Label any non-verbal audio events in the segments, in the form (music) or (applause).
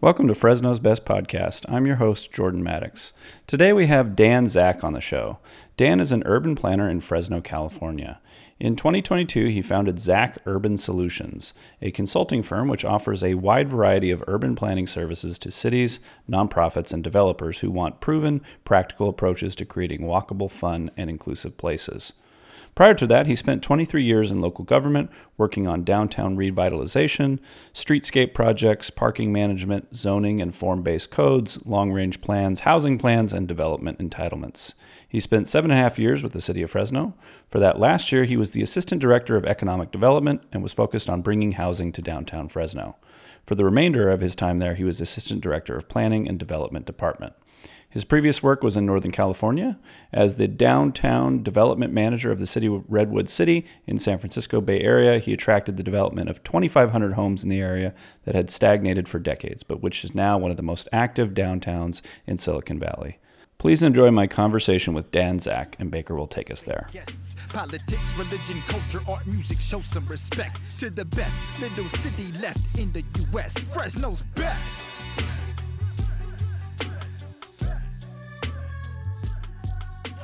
Welcome to Fresno's Best Podcast. I'm your host, Jordan Maddox. Today we have Dan Zack on the show. Dan is an urban planner in Fresno, California. In 2022, he founded Zack Urban Solutions, a consulting firm which offers a wide variety of urban planning services to cities, nonprofits, and developers who want proven, practical approaches to creating walkable, fun, and inclusive places. Prior to that, he spent 23 years in local government working on downtown revitalization, streetscape projects, parking management, zoning and form based codes, long range plans, housing plans, and development entitlements. He spent seven and a half years with the city of Fresno. For that last year, he was the assistant director of economic development and was focused on bringing housing to downtown Fresno. For the remainder of his time there, he was assistant director of planning and development department. His previous work was in Northern California as the downtown development manager of the city of Redwood City in San Francisco Bay Area. He attracted the development of 2,500 homes in the area that had stagnated for decades, but which is now one of the most active downtowns in Silicon Valley. Please enjoy my conversation with Dan Zack, and Baker will take us there. guests. Politics, religion, culture, art, music, show some respect to the best little city left in the U.S. Fresno's best.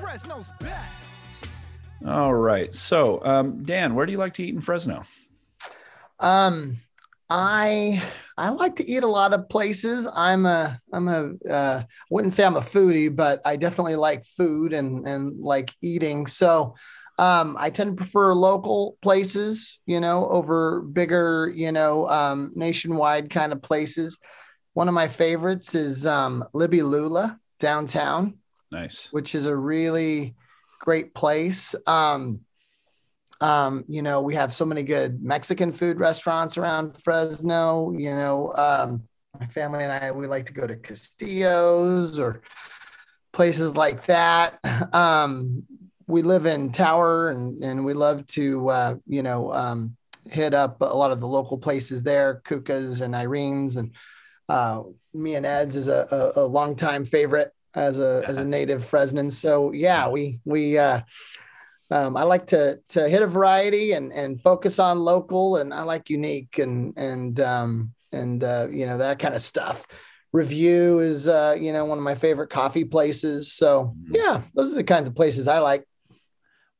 Fresno's best. All right. So, um, Dan, where do you like to eat in Fresno? Um, I I like to eat a lot of places. I'm a I'm a uh, wouldn't say I'm a foodie, but I definitely like food and and like eating. So, um, I tend to prefer local places, you know, over bigger, you know, um, nationwide kind of places. One of my favorites is um, Libby Lula downtown Nice. which is a really great place. Um, um, you know, we have so many good Mexican food restaurants around Fresno. You know, um, my family and I we like to go to Castillo's or places like that. (laughs) Um, we live in Tower, and and we love to uh, you know um, hit up a lot of the local places there, Kuka's and Irene's, and uh, Me-n-Ed's is a, a, a longtime favorite as a as a native Fresnan. So yeah, we we uh, um, I like to to hit a variety and and focus on local, and I like unique and and um, and uh, you know that kind of stuff. Revue is uh, you know one of my favorite coffee places. So yeah, those are the kinds of places I like.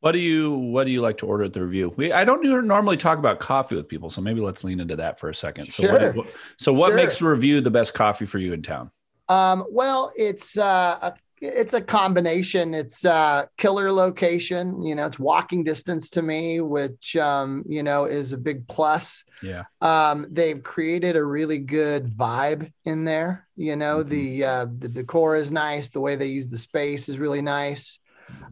What do you What do you like to order at the Revue? We I don't normally talk about coffee with people, so maybe let's lean into that for a second. So, Sure. what, so what Sure. makes the Revue the best coffee for you in town? Um, well, it's uh, a, it's a combination. It's uh, killer location. You know, it's walking distance to me, which um, you know is a big plus. Yeah. Um, they've created a really good vibe in there. You know, Mhm. the uh, the decor is nice. The way they use the space is really nice.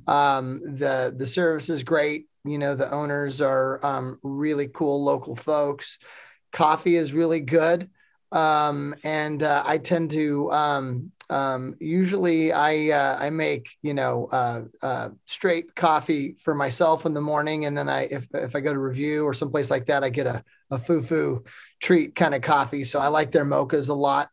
Um, the the service is great. You know, the owners are um, really cool local folks. Coffee is really good um, and uh, I tend to um, um, usually I uh, I make you know uh, uh, straight coffee for myself in the morning, and then I if if I go to Revue or someplace like that, I get a a foo treat kind of coffee. So I like their mochas a lot.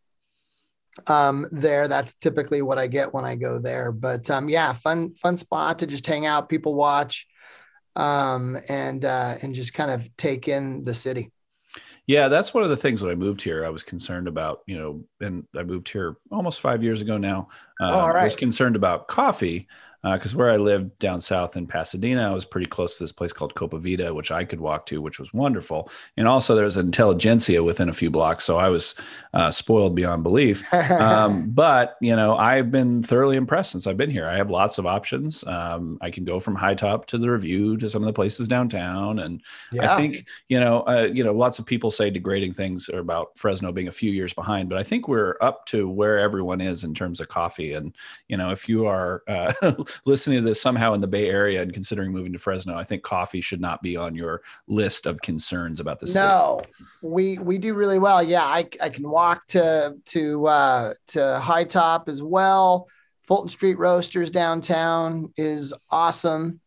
Um, there, that's typically what I get when I go there. But um, yeah, fun fun spot to just hang out, people watch, um, and uh, and just kind of take in the city. Yeah, that's one of the things when I moved here, I was concerned about, you know, and I moved here almost five years ago now. Uh, Oh, all I was concerned about coffee because where I lived down south in Pasadena, I was pretty close to this place called Copa Vida, which I could walk to, which was wonderful. And also there's an intelligentsia within a few blocks. So I was uh, spoiled beyond belief. (laughs) um, but you know, I've been thoroughly impressed since I've been here. I have lots of options. Um, I can go from High Top to the Revue to some of the places downtown, and I think you know, uh, you know, lots of people say degrading things about Fresno being a few years behind, but I think we're up to where everyone is in terms of coffee. And you know, if you are uh, (laughs) listening to this somehow in the Bay Area and considering moving to Fresno, I think coffee should not be on your list of concerns about the city. No, we we do really well. Yeah, I I can walk to to uh, to High Top as well. Fulton Street Roasters downtown is awesome.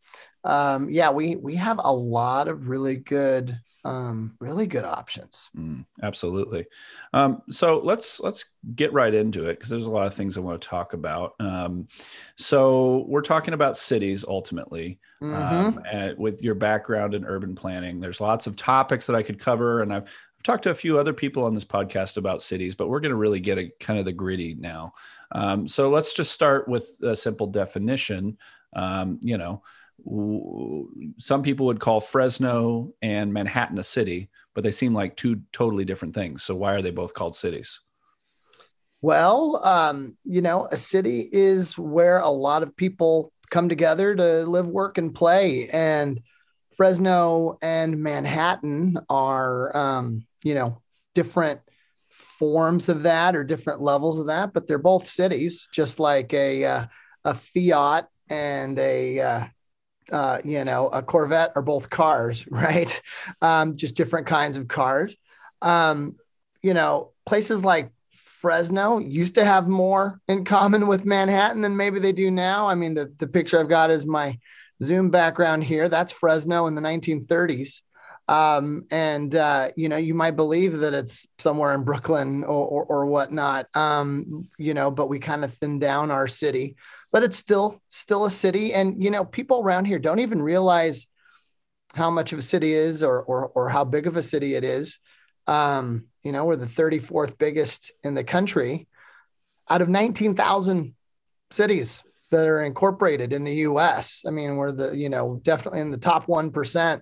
Um, yeah, we we have a lot of really good um, really good options. Mm, absolutely. Um, so let's let's get right into it because there's a lot of things I want to talk about. Um, so we're talking about cities ultimately. Mhm. Um, with your background in urban planning, there's lots of topics that I could cover, and I've I've talked to a few other people on this podcast about cities, but we're going to really get a kind of the gritty now. Um, so let's just start with a simple definition. Um, you know, some people would call Fresno and Manhattan a city, but they seem like two totally different things. So why are they both called cities? Well, um, you know, a city is where a lot of people come together to live, work, and play. And Fresno and Manhattan are, um, you know, different forms of that or different levels of that, but they're both cities, just like a uh, a Fiat and a uh, uh, you know a Corvette are both cars, (laughs) right? Um, just different kinds of cars. Um, you know, places like Fresno used to have more in (laughs) common with Manhattan than maybe they do now. I mean, the the picture I've got is my Zoom background here. That's Fresno in the 1930s. Um, and uh, you know, you might believe that it's somewhere in Brooklyn or or, or whatnot. Um, you know, but we kind of thin down our city, but it's still still a city. And you know, people around here don't even realize how much of a city is or or, or how big of a city it is. Um, you know, we're the 34th biggest in the country out of 19,000 cities that are incorporated in the US. I mean, we're the, you know, definitely in the top 1%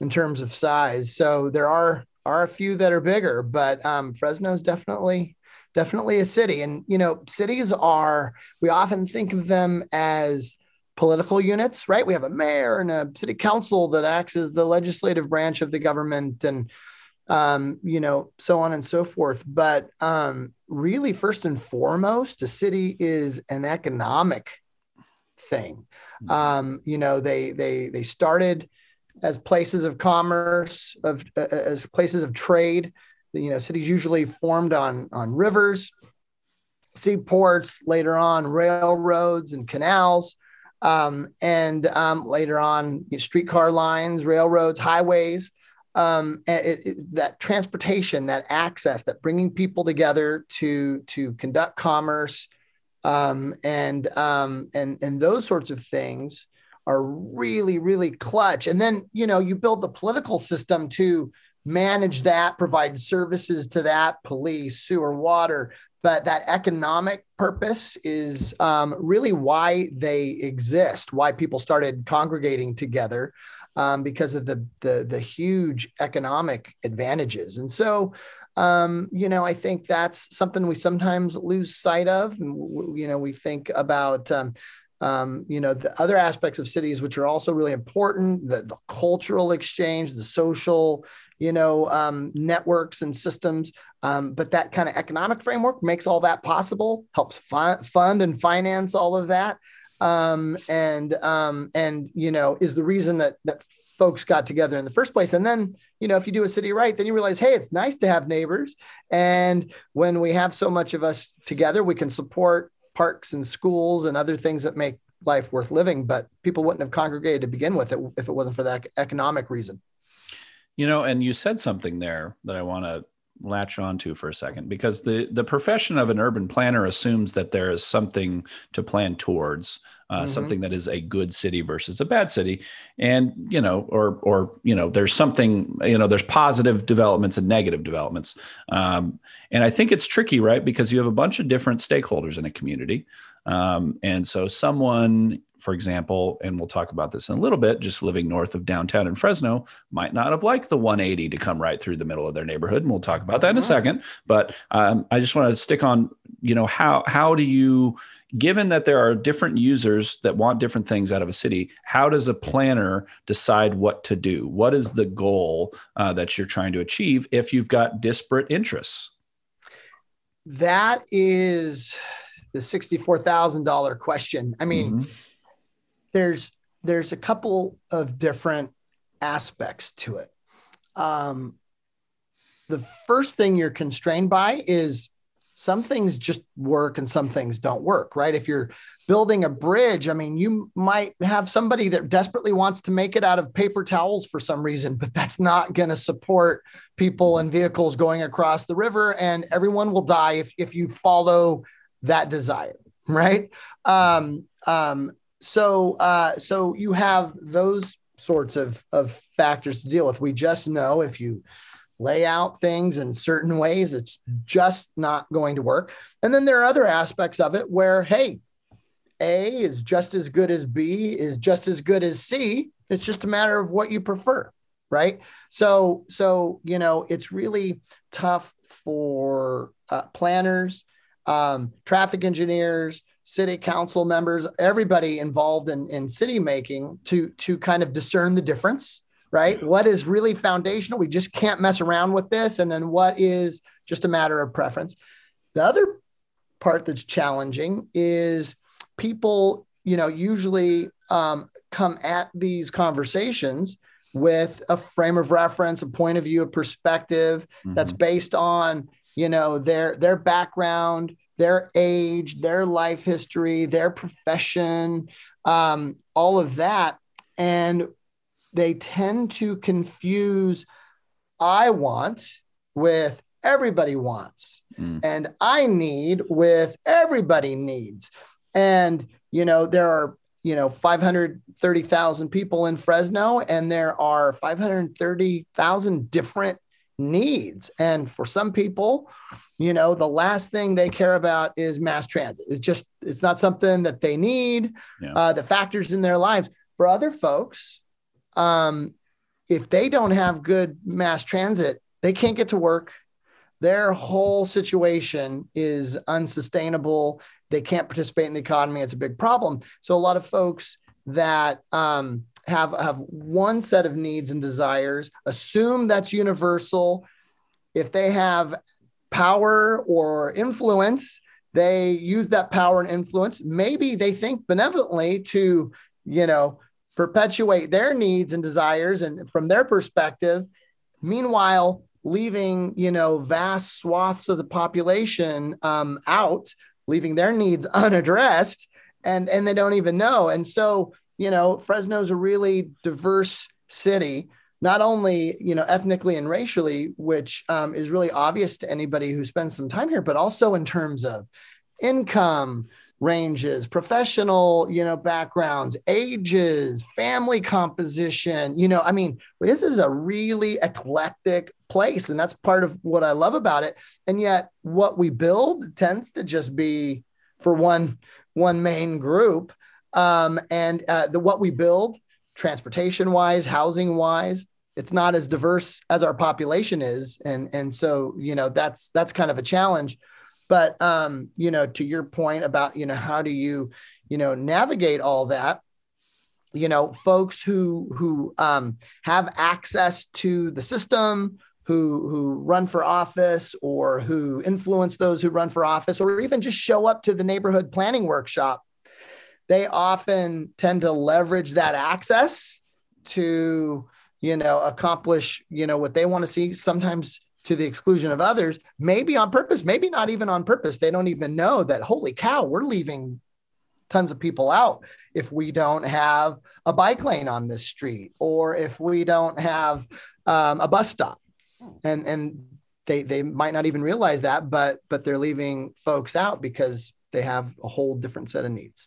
in terms of size. So there are are a few that are bigger, but um, Fresno is definitely definitely a city. And you know, cities are we often think of them as political units, right? We have a mayor and a city council that acts as the legislative branch of the government, and um, you know, so on and so forth. But um, really, first and foremost, a city is an economic thing. Mm-hmm. Um, you know, they they they started as places of commerce, of uh, as places of trade. You know, cities usually formed on on rivers, seaports, later on railroads and canals, um, and um, later on you know, streetcar lines, railroads, highways. Um, it, it, that transportation, that access, that bringing people together to to conduct commerce, um, and um, and and those sorts of things are really, really clutch. And then, you know, you build the political system to manage that, provide services to that, police, sewer, water. But that economic purpose is um, really why they exist, why people started congregating together. Um, because of the, the the huge economic advantages, and so um, you know, I think that's something we sometimes lose sight of. You know, we think about um, um, you know the other aspects of cities which are also really important the, the cultural exchange the social you know um, networks and systems um, but that kind of economic framework makes all that possible helps fund, fund and finance all of that um, and um, and you know is the reason that that folks got together in the first place and then you know if you do a city right then you realize hey it's nice to have neighbors and when we have so much of us together we can support parks and schools and other things that make life worth living. But people wouldn't have congregated to begin with if it wasn't for that economic reason. You know, and you said something there that I want to latch on to for a second because the the profession of an urban planner assumes that there is something to plan towards uh, mm-hmm. something that is a good city versus a bad city. And you know or or you know there's something you know there's positive developments and negative developments. Um, and i think it's tricky right? Because you have a bunch of different stakeholders in a community um, and so someone for example, and we'll talk about this in a little bit, just living north of downtown in Fresno might not have liked the 180 to come right through the middle of their neighborhood. And we'll talk about that in a second. But um, I just want to stick on, you know, how how do you, given that there are different users that want different things out of a city, how does a planner decide what to do? What is the goal uh, that you're trying to achieve if you've got disparate interests? That is the $64,000 question. I mean, mm-hmm there's there's a couple of different aspects to it. Um, the first thing you're constrained by is some things just work and some things don't work, right? If you're building a bridge, I mean, you might have somebody that desperately wants to make it out of paper towels for some reason, but that's not going to support people and vehicles going across the river, and everyone will die if, if you follow that desire, right? Um, um, so uh, so you have those sorts of of factors to deal with. We just know if you lay out things in certain ways. It's just not going to work. And then there are other aspects of it where, hey, A is just as good as B, is just as good as C. It's just a matter of what you prefer. Right. So, so, you know, it's really tough for uh, planners, um, traffic engineers, city council members, everybody involved in, in city making to, to kind of discern the difference right? What is really foundational? We just can't mess around with this. And then what is just a matter of preference? The other part that's challenging is people, you know, usually um, come at these conversations with a frame of reference, a point of view, a perspective mm-hmm. that's based on, you know, their their background, their age, their life history, their profession, um, all of that. And they tend to confuse I want with everybody wants mm. and I need with everybody needs. And, you know, there are, you know, 530,000 people in Fresno and there are 530,000 different needs. And for some people, you know, the last thing they care about is mass transit. It's just, it's not something that they need, yeah. uh, the factors in their lives. For other folks, um, if they don't have good mass transit, they can't get to work. Their whole situation is unsustainable. They can't participate in the economy. It's a big problem. So a lot of folks that um, have have one set of needs and desires assume that's universal. If they have power or influence, they use that power and influence. Maybe they think benevolently to, you know, perpetuate their needs and desires and from their perspective meanwhile leaving you know vast swaths of the population um, out leaving their needs (laughs) unaddressed and and they don't even know and so you know fresno's a really diverse city not only you know ethnically and racially which um, is really obvious to anybody who spends some time here but also in terms of income ranges, professional, you know, backgrounds, ages, family composition. You know, I mean, this is a really eclectic place, and that's part of what I love about it. And yet, what we build tends to just be for one one main group. Um, and uh, the what we build, transportation wise, housing wise, it's not as diverse as our population is, and and so you know that's that's kind of a challenge. But um, you know, to your point about you know how do you you know navigate all that, you know, folks who who um, have access to the system, who who run for office or who influence those who run for office, or even just show up to the neighborhood planning workshop, they often tend to leverage that access to you know accomplish you know what they want to see. Sometimes to the exclusion of others, maybe on purpose, maybe not even on purpose. They don't even know that, holy cow, we're leaving tons of people out if we don't have a bike lane on this street or if we don't have um, a bus stop. And, and they, they might not even realize that, but, but they're leaving folks out because they have a whole different set of needs.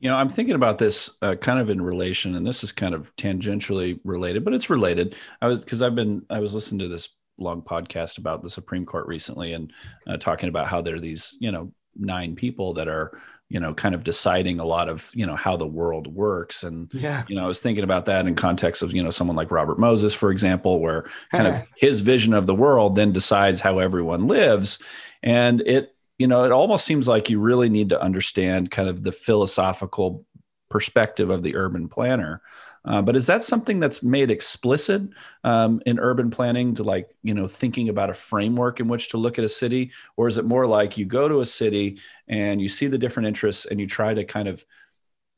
You know, I'm thinking about this uh, kind of in relation, and this is kind of tangentially related, but it's related. I was because I've been I was listening to this long podcast about the Supreme Court recently and uh, talking about how there are these, you know, nine people that are, you know, kind of deciding a lot of, you know, how the world works. And, yeah. you know, I was thinking about that in context of, you know, someone like Robert Moses, for example, where kind of (laughs) his vision of the world then decides how everyone lives. And it, you know, it almost seems like you really need to understand kind of the philosophical perspective of the urban planner uh, but is that something that's made explicit um, in urban planning to like, you know, thinking about a framework in which to look at a city? Or is it more like you go to a city and you see the different interests and you try to kind of,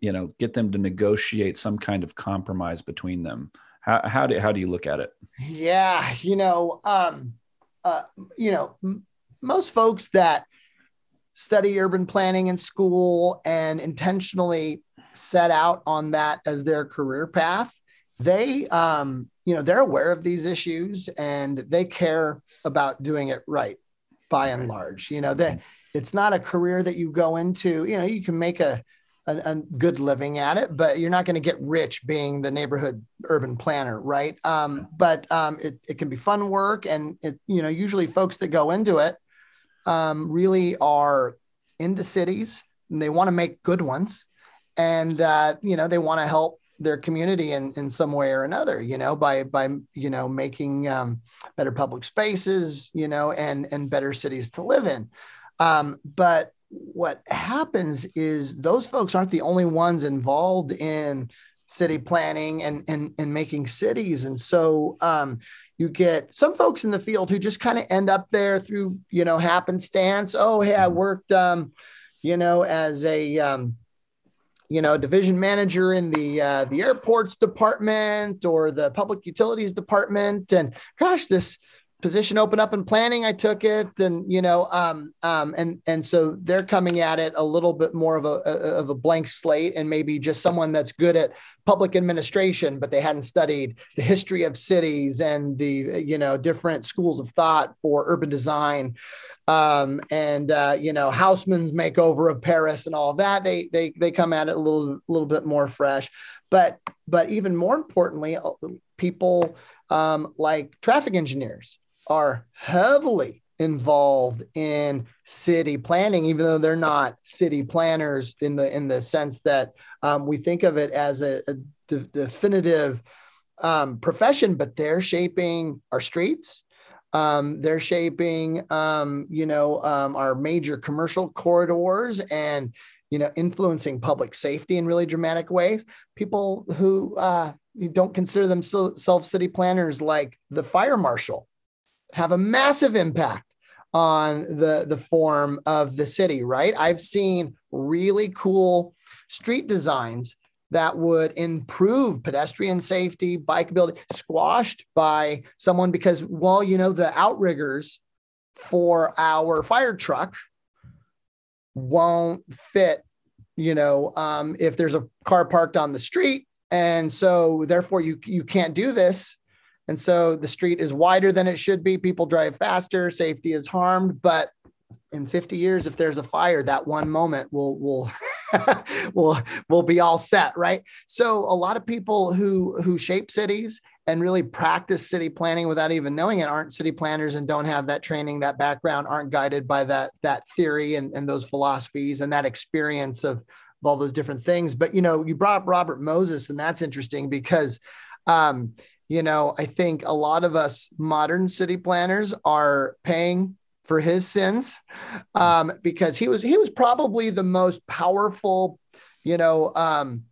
you know, get them to negotiate some kind of compromise between them? How, how, do, how do you look at it? Yeah, you know, um, uh, you know, m- most folks that study urban planning in school and intentionally set out on that as their career path, they, um, you know, they're aware of these issues and they care about doing it right by and large. You know, that it's not a career that you go into, you know, you can make a, a, a good living at it, but you're not going to get rich being the neighborhood urban planner, right? Um, but um, it, it can be fun work, and it you know usually folks that go into it um, really are in the cities and they want to make good ones, and uh, you know they want to help their community in, in some way or another, you know, by by you know making um, better public spaces, you know, and and better cities to live in. Um, but what happens is those folks aren't the only ones involved in city planning and and, and making cities and so um, you get some folks in the field who just kind of end up there through you know happenstance. Oh hey i worked um, you know as a um, you know division manager in the uh, the airports department or the public utilities department. And gosh this position open up in planning i took it. And you know um, um, and and so they're coming at it a little bit more of a, of a blank slate and maybe just someone that's good at public administration but they hadn't studied the history of cities and the you know different schools of thought for urban design. Um, and uh, you know haussmann's makeover of paris and all that. They they they come at it a little little bit more fresh. But but even more importantly people um, like traffic engineers are heavily involved in city planning, even though they're not city planners in the in the sense that um, we think of it as a, a de- definitive um, profession. But they're shaping our streets. Um, they're shaping, um, you know, um, our major commercial corridors and you know influencing public safety in really dramatic ways. People who uh, don't consider themselves city planners, like the fire marshal have a massive impact on the the form of the city right? I've seen really cool street designs that would improve pedestrian safety bikeability squashed by someone because well you know the outriggers for our fire truck won't fit you know um, if there's a car parked on the street. And so therefore you you can't do this and so the street is wider than it should be. People drive faster, safety is harmed. But in 50 years, if there's a fire, that one moment will will (laughs) will will be all set, right? So a lot of people who who shape cities and really practice city planning without even knowing it aren't city planners and don't have that training, that background, aren't guided by that that theory and, and those philosophies and that experience of, of all those different things. But you know, you brought up Robert Moses, and that's interesting because um, you know, I think a lot of us modern city planners are paying for his sins um, because he was he was probably the most powerful, you know, um,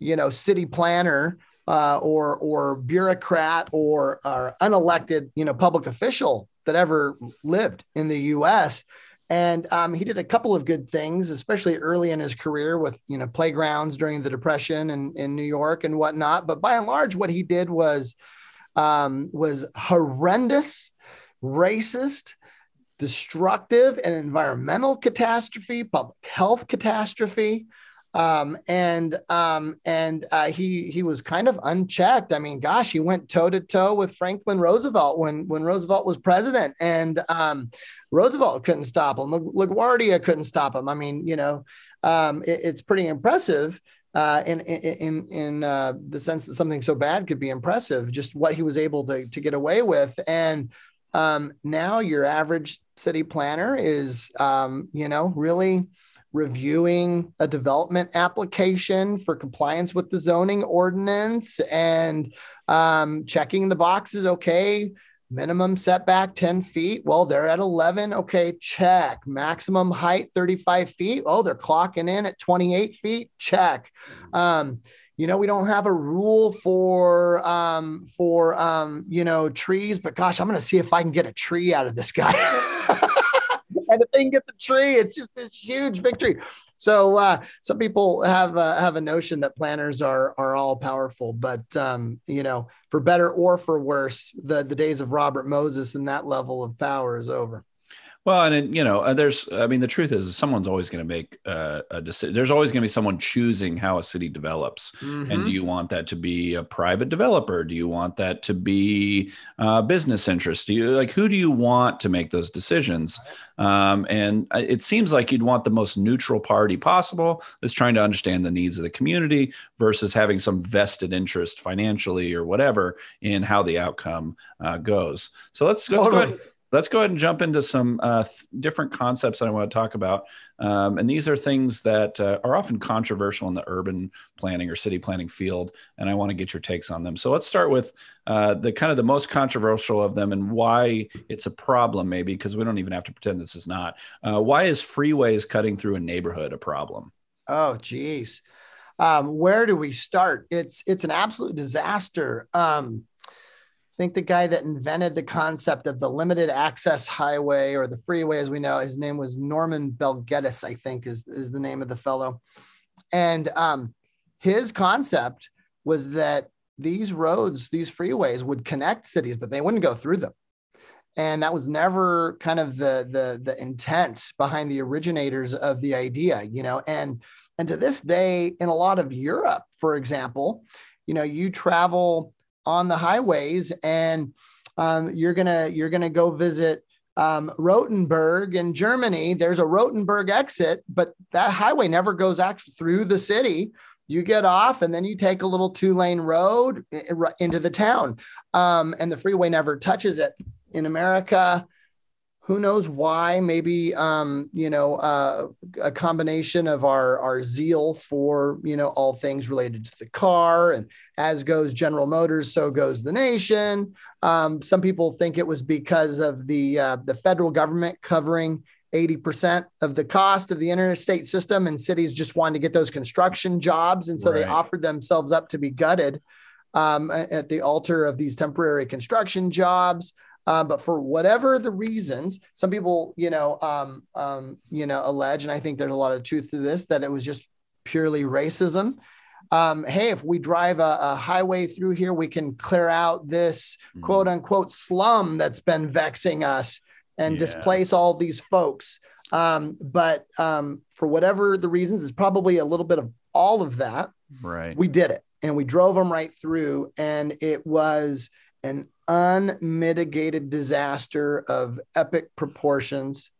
you know, city planner uh, or or bureaucrat or, or unelected, you know, public official that ever lived in the U.S. And um, he did a couple of good things, especially early in his career with you know playgrounds during the Depression and in New York and whatnot. But by and large, what he did was um, was horrendous, racist, destructive, and environmental catastrophe, public health catastrophe. Um, and um, and uh, he he was kind of unchecked. I mean, gosh, he went toe to toe with Franklin Roosevelt when when Roosevelt was president, and um, Roosevelt couldn't stop him. LaGuardia couldn't stop him. I mean, you know, um, it, it's pretty impressive. Uh, in in in uh, the sense that something so bad could be impressive, just what he was able to to get away with, and um, now your average city planner is, um, you know, really reviewing a development application for compliance with the zoning ordinance and um, checking the boxes. Okay, minimum setback 10 feet. Well, they're at 11. Okay, check. Maximum height 35 feet. Oh, they're clocking in at 28 feet. Check. Um, you know we don't have a rule for um for um you know trees but gosh i'm gonna see if i can get a tree out of this guy (laughs) can get the tree, it's just this huge victory. So uh, some people have uh, have a notion that planners are are all powerful, but um, you know, for better or for worse, the the days of Robert Moses and that level of power is over. Well, and it, you know, uh, there's, I mean, the truth is, someone's always going to make uh, a decision. There's always going to be someone choosing how a city develops. Mm-hmm. And do you want that to be a private developer? Do you want that to be uh, business interest? Do you like who do you want to make those decisions? Um, and uh, it seems like you'd want the most neutral party possible that's trying to understand the needs of the community versus having some vested interest financially or whatever in how the outcome uh, goes. So let's, let's go ahead let's go ahead and jump into some uh, th- different concepts that I want to talk about. Um, and these are things that uh, are often controversial in the urban planning or city planning field. And I want to get your takes on them. So let's start with uh, the kind of the most controversial of them and why it's a problem, maybe, because we don't even have to pretend this is not. Uh, why is freeways cutting through a neighborhood a problem? Oh, geez. Um, where do we start? It's it's an absolute disaster. Um, I think the guy that invented the concept of the limited access highway or the freeway, as we know, his name was Norman Bel Geddes, I think is, is the name of the fellow. And um, his concept was that these roads, these freeways would connect cities, but they wouldn't go through them. And that was never kind of the, the, the intent behind the originators of the idea, you know, and, and to this day, in a lot of Europe, for example, you know, you travel on the highways and um, you're gonna you're gonna go visit um, Rothenburg in Germany. There's a Rothenburg exit, but that highway never goes actually through the city. You get off and then you take a little two lane road into the town, um, and the freeway never touches it. In America, who knows why maybe um, you know uh, a combination of our our zeal for you know all things related to the car and as goes general motors so goes the nation um, some people think it was because of the uh, the federal government covering 80% of the cost of the interstate system and cities just wanted to get those construction jobs and so right. they offered themselves up to be gutted um, at the altar of these temporary construction jobs um, but for whatever the reasons, some people, you know, um, um, you know, allege, and I think there's a lot of truth to this, that it was just purely racism. Um, hey, if we drive a, a, highway through here, we can clear out this mm-hmm. quote unquote slum that's been vexing us and yeah. displace all these folks. Um, but um, for whatever the reasons, it's probably a little bit of all of that. Right. We did it and we drove them right through, and it was an unmitigated disaster of epic proportions.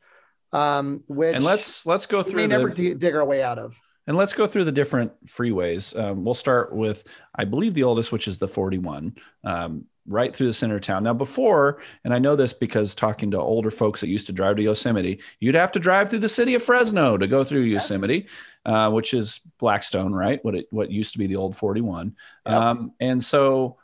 Um, which and let's let's go through. We may the, never dig our way out of. And let's go through the different freeways. Um, we'll start with, I believe, the oldest, which is the 41, um, right through the center of town. Now, before, and I know this because talking to older folks that used to drive to Yosemite, you'd have to drive through the city of Fresno to go through Yosemite, uh, which is Blackstone, right? What it what used to be the old 41. Yep. Um, and so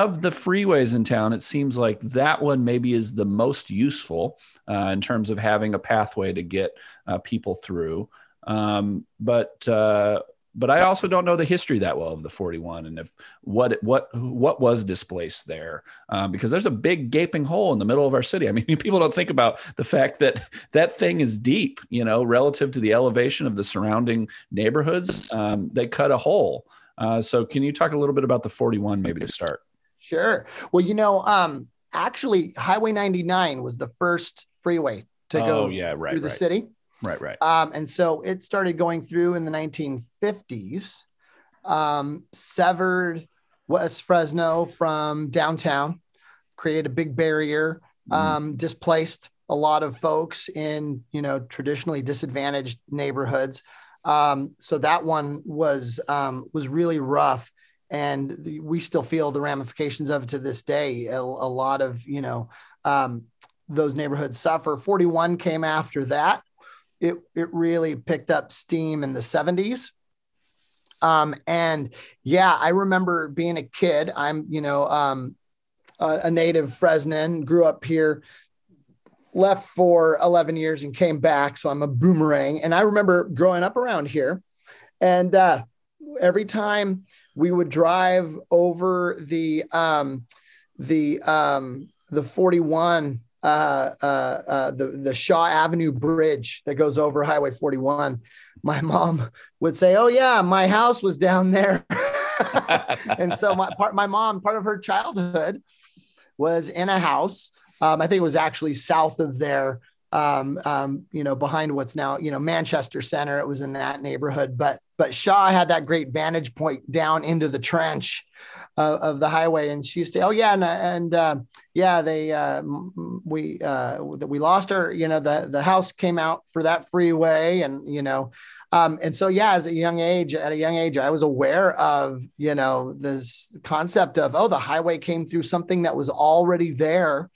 of the freeways in town, it seems like that one maybe is the most useful uh, in terms of having a pathway to get uh, people through. Um, but uh, but I also don't know the history that well of the 41 and if what what what was displaced there uh, because there's a big gaping hole in the middle of our city. I (laughs) mean, people don't think about the fact that that thing is deep, you know, relative to the elevation of the surrounding neighborhoods. Um, they cut a hole. Uh, so, can you talk a little bit about the 41 maybe to start? Sure. Well, you know, um, actually, Highway 99 was the first freeway to oh, go yeah, right, through the right. city. Right, right. Um, and so it started going through in the 1950s, um, severed West Fresno from downtown, created a big barrier, mm-hmm. um, displaced a lot of folks in you know traditionally disadvantaged neighborhoods. Um, so that one was um, was really rough and the, we still feel the ramifications of it to this day. A, a lot of you know um, those neighborhoods suffer. Forty one came after that. It it really picked up steam in the seventies. Um, and yeah, I remember being a kid. I'm you know um, a, a native Fresnan, grew up here left for 11 years and came back. So I'm a boomerang. And I remember growing up around here. And uh, every time we would drive over the um, the um, the 41 uh, uh, uh, the the Shaw Avenue bridge that goes over Highway 41. My (laughs) mom would say, "Oh yeah, my house was down there," (laughs) and so my part my mom part of her childhood was in a house. Um, I think it was actually south of there um, um, you know, behind what's now, you know, Manchester Center. It was in that neighborhood, but but Shaw had that great vantage point down into the trench uh, of the highway, and she used to "Oh yeah, and, and uh, yeah, they uh, we uh, we lost our, you know, the the house came out for that freeway, and you know." Um, and so, yeah, as a young age, at a young age, I was aware of, you know, this concept of, oh, the highway came through something that was already there,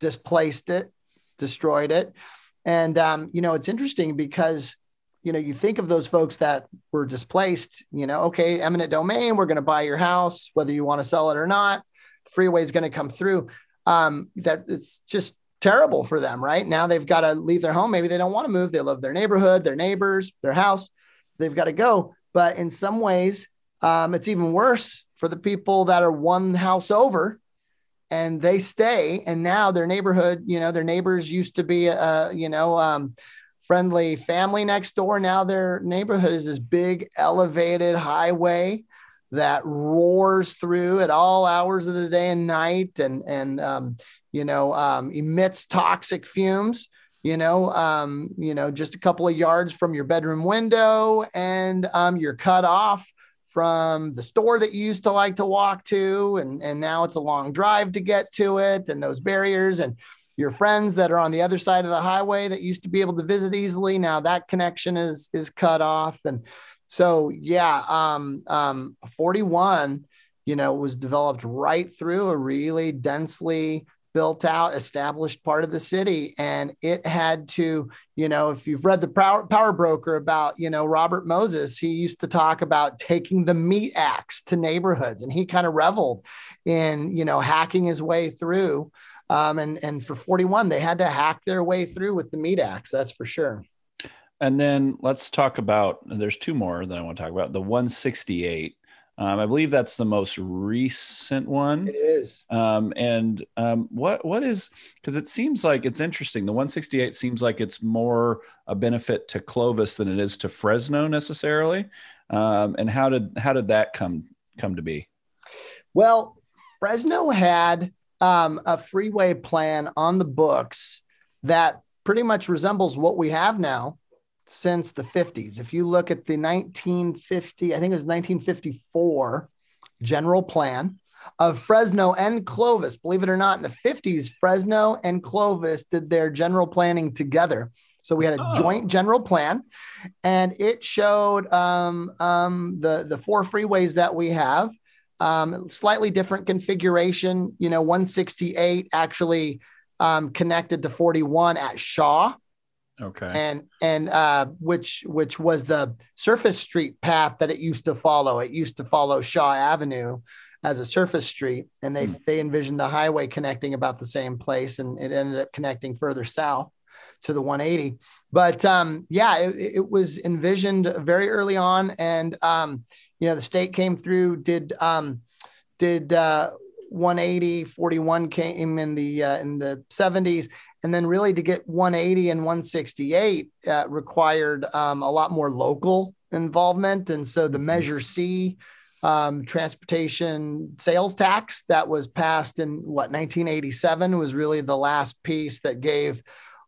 displaced it, destroyed it. And, um, you know, it's interesting because, you know, you think of those folks that were displaced, you know, okay, eminent domain, we're going to buy your house, whether you want to sell it or not. Freeway is going to come through. Um, that it's just terrible for them, right? Now they've got to leave their home. Maybe they don't want to move. They love their neighborhood, their neighbors, their house. They've got to go. But in some ways, um, it's even worse for the people that are one house over and they stay and now their neighborhood you know their neighbors used to be a you know um, friendly family next door. Now their neighborhood is this big elevated highway that roars through at all hours of the day and night and and um, you know um, emits toxic fumes you know um, you know just a couple of yards from your bedroom window and um, you're cut off from the store that you used to like to walk to. And and now it's a long drive to get to it and those barriers. And your friends that are on the other side of the highway that used to be able to visit easily now that connection is is cut off and so yeah um um 41 you know was developed right through a really densely built out, established part of the city. And it had to, you know, if you've read the Power, Power Broker about, you know, Robert Moses, he used to talk about taking the meat axe to neighborhoods and he kind of reveled in, you know, hacking his way through. Um, and, and for 41, they had to hack their way through with the meat axe. That's for sure. And then let's talk about, there's two more that I want to talk about. The 168 um, I believe that's the most recent one. It is. Um, and um, what what is because it seems like it's interesting. The 168 seems like it's more a benefit to Clovis than it is to Fresno necessarily. Um, and how did how did that come come to be? Well, Fresno had um, a freeway plan on the books that pretty much resembles what we have now since the 50s. If you look at the 1950, I think it was 1954 general plan of Fresno and Clovis, believe it or not, in the 50s, Fresno and Clovis did their general planning together. So we had a oh. joint general plan, and it showed um, um, the the four freeways that we have, um, slightly different configuration. You know, 168 actually um, connected to 41 at Shaw, Okay. And and uh, which which was the surface street path that it used to follow. It used to follow Shaw Avenue as a surface street, and they mm. they envisioned the highway connecting about the same place, and it ended up connecting further south to the 180. But um, yeah, it, it, was envisioned very early on, and um, you know the state came through, did um, did uh, 180, 41 came in the uh, in the 70s, and then really to get 180 and 168 uh, required um, a lot more local involvement. And so the mm-hmm. Measure C um, transportation sales tax that was passed in what 1987 was really the last piece that gave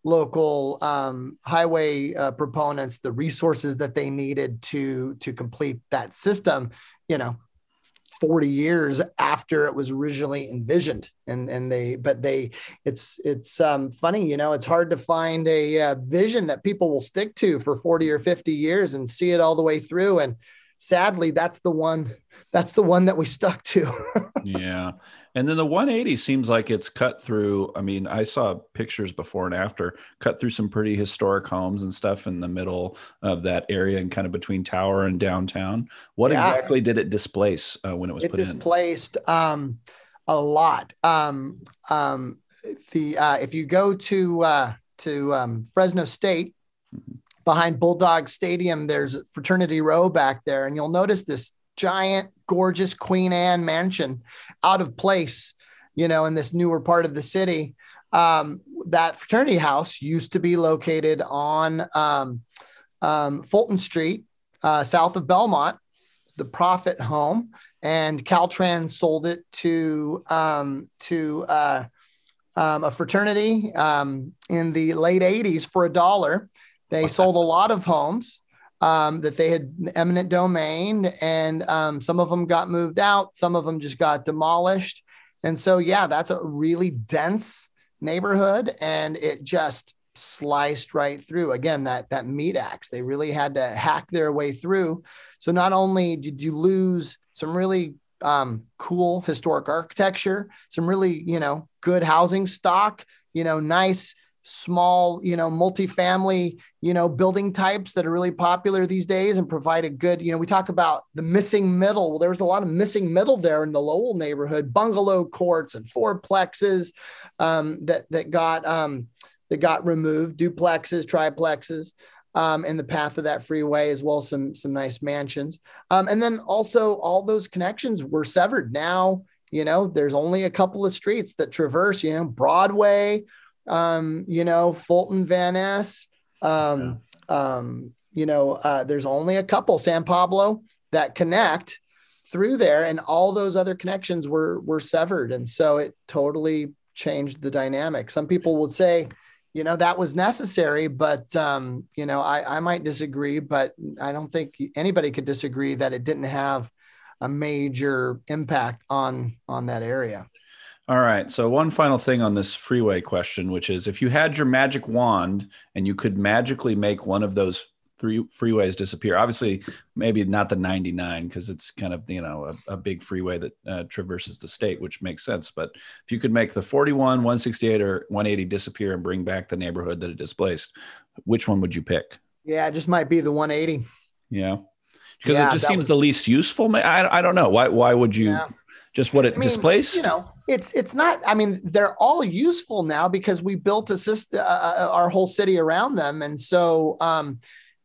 local um, highway uh, proponents the resources that they needed to to complete that system you know 40 years after it was originally envisioned. And and they but they it's it's um, funny you know it's hard to find a uh, vision that people will stick to for 40 or 50 years and see it all the way through. And sadly that's the one that's the one that we stuck to. (laughs) Yeah and then the 180 seems like it's cut through. I mean, I saw pictures before and after, cut through some pretty historic homes and stuff in the middle of that area and kind of between Tower and downtown. What yeah. exactly did it displace uh, when it was it put displaced, um, a lot. Um, um, the uh, if you go to uh, to um, Fresno State, mm-hmm. behind Bulldog Stadium, there's Fraternity Row back there, and you'll notice this giant, gorgeous Queen Anne mansion out of place, you know, in this newer part of the city. Um, that fraternity house used to be located on um, um, Fulton Street, uh, south of Belmont, the Profit Home, and Caltrans sold it to um, to uh, um, a fraternity um, in the late 80s for a dollar. They sold a lot of homes um, that they had eminent domain, and um, some of them got moved out, some of them just got demolished. And so, yeah, that's a really dense neighborhood, and it just sliced right through. Again, that that meat axe, they really had to hack their way through. So not only did you lose some really um, cool historic architecture, some really, you know, good housing stock, you know, nice small, you know, multifamily, you know, building types that are really popular these days and provide a good, you know, we talk about the missing middle. Well, there was a lot of missing middle there in the Lowell neighborhood, bungalow courts and fourplexes um, that that got um, that got removed, duplexes, triplexes um, in the path of that freeway, as well as some some nice mansions. Um, and then also all those connections were severed. Now, you know, there's only a couple of streets that traverse, you know, Broadway, um, you know, Fulton Van Ness. Um, yeah. um, you know, uh, there's only a couple, San Pablo, that connect through there, and all those other connections were were severed, and so it totally changed the dynamic. Some people would say, you know that was necessary but um, you know I, I might disagree but i don't think anybody could disagree that it didn't have a major impact on on that area all right so one final thing on this freeway question which is if you had your magic wand and you could magically make one of those three freeways disappear. Obviously, maybe not the 99 because it's kind of you know a, a big freeway that uh, traverses the state, which makes sense. But if you could make the 41, 168, or 180 disappear and bring back the neighborhood that it displaced, which one would you pick? Yeah, it just might be the 180. Yeah, because yeah, it just seems was... the least useful. I, I don't know why. Why would you? Yeah just what it I mean, displaced you know it's it's not i mean they're all useful now because we built a system uh, uh, our whole city around them and so um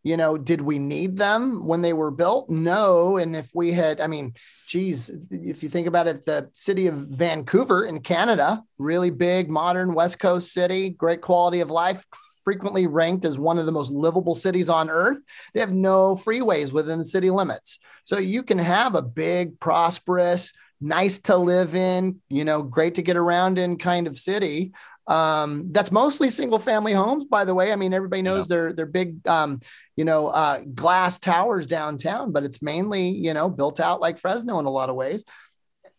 you know, did we need them when they were built? No. And if we had, I mean, geez, if you think about it, the city of Vancouver in Canada, really big, modern West Coast city, great quality of life, frequently ranked as one of the most livable cities on earth. They have no freeways within the city limits. So you can have a big, prosperous, nice to live in, you know, great to get around in kind of city um, that's mostly single family homes, by the way. I mean, everybody knows yeah. they're they're big, um, you know, uh, glass towers downtown, but it's mainly you know built out like Fresno in a lot of ways,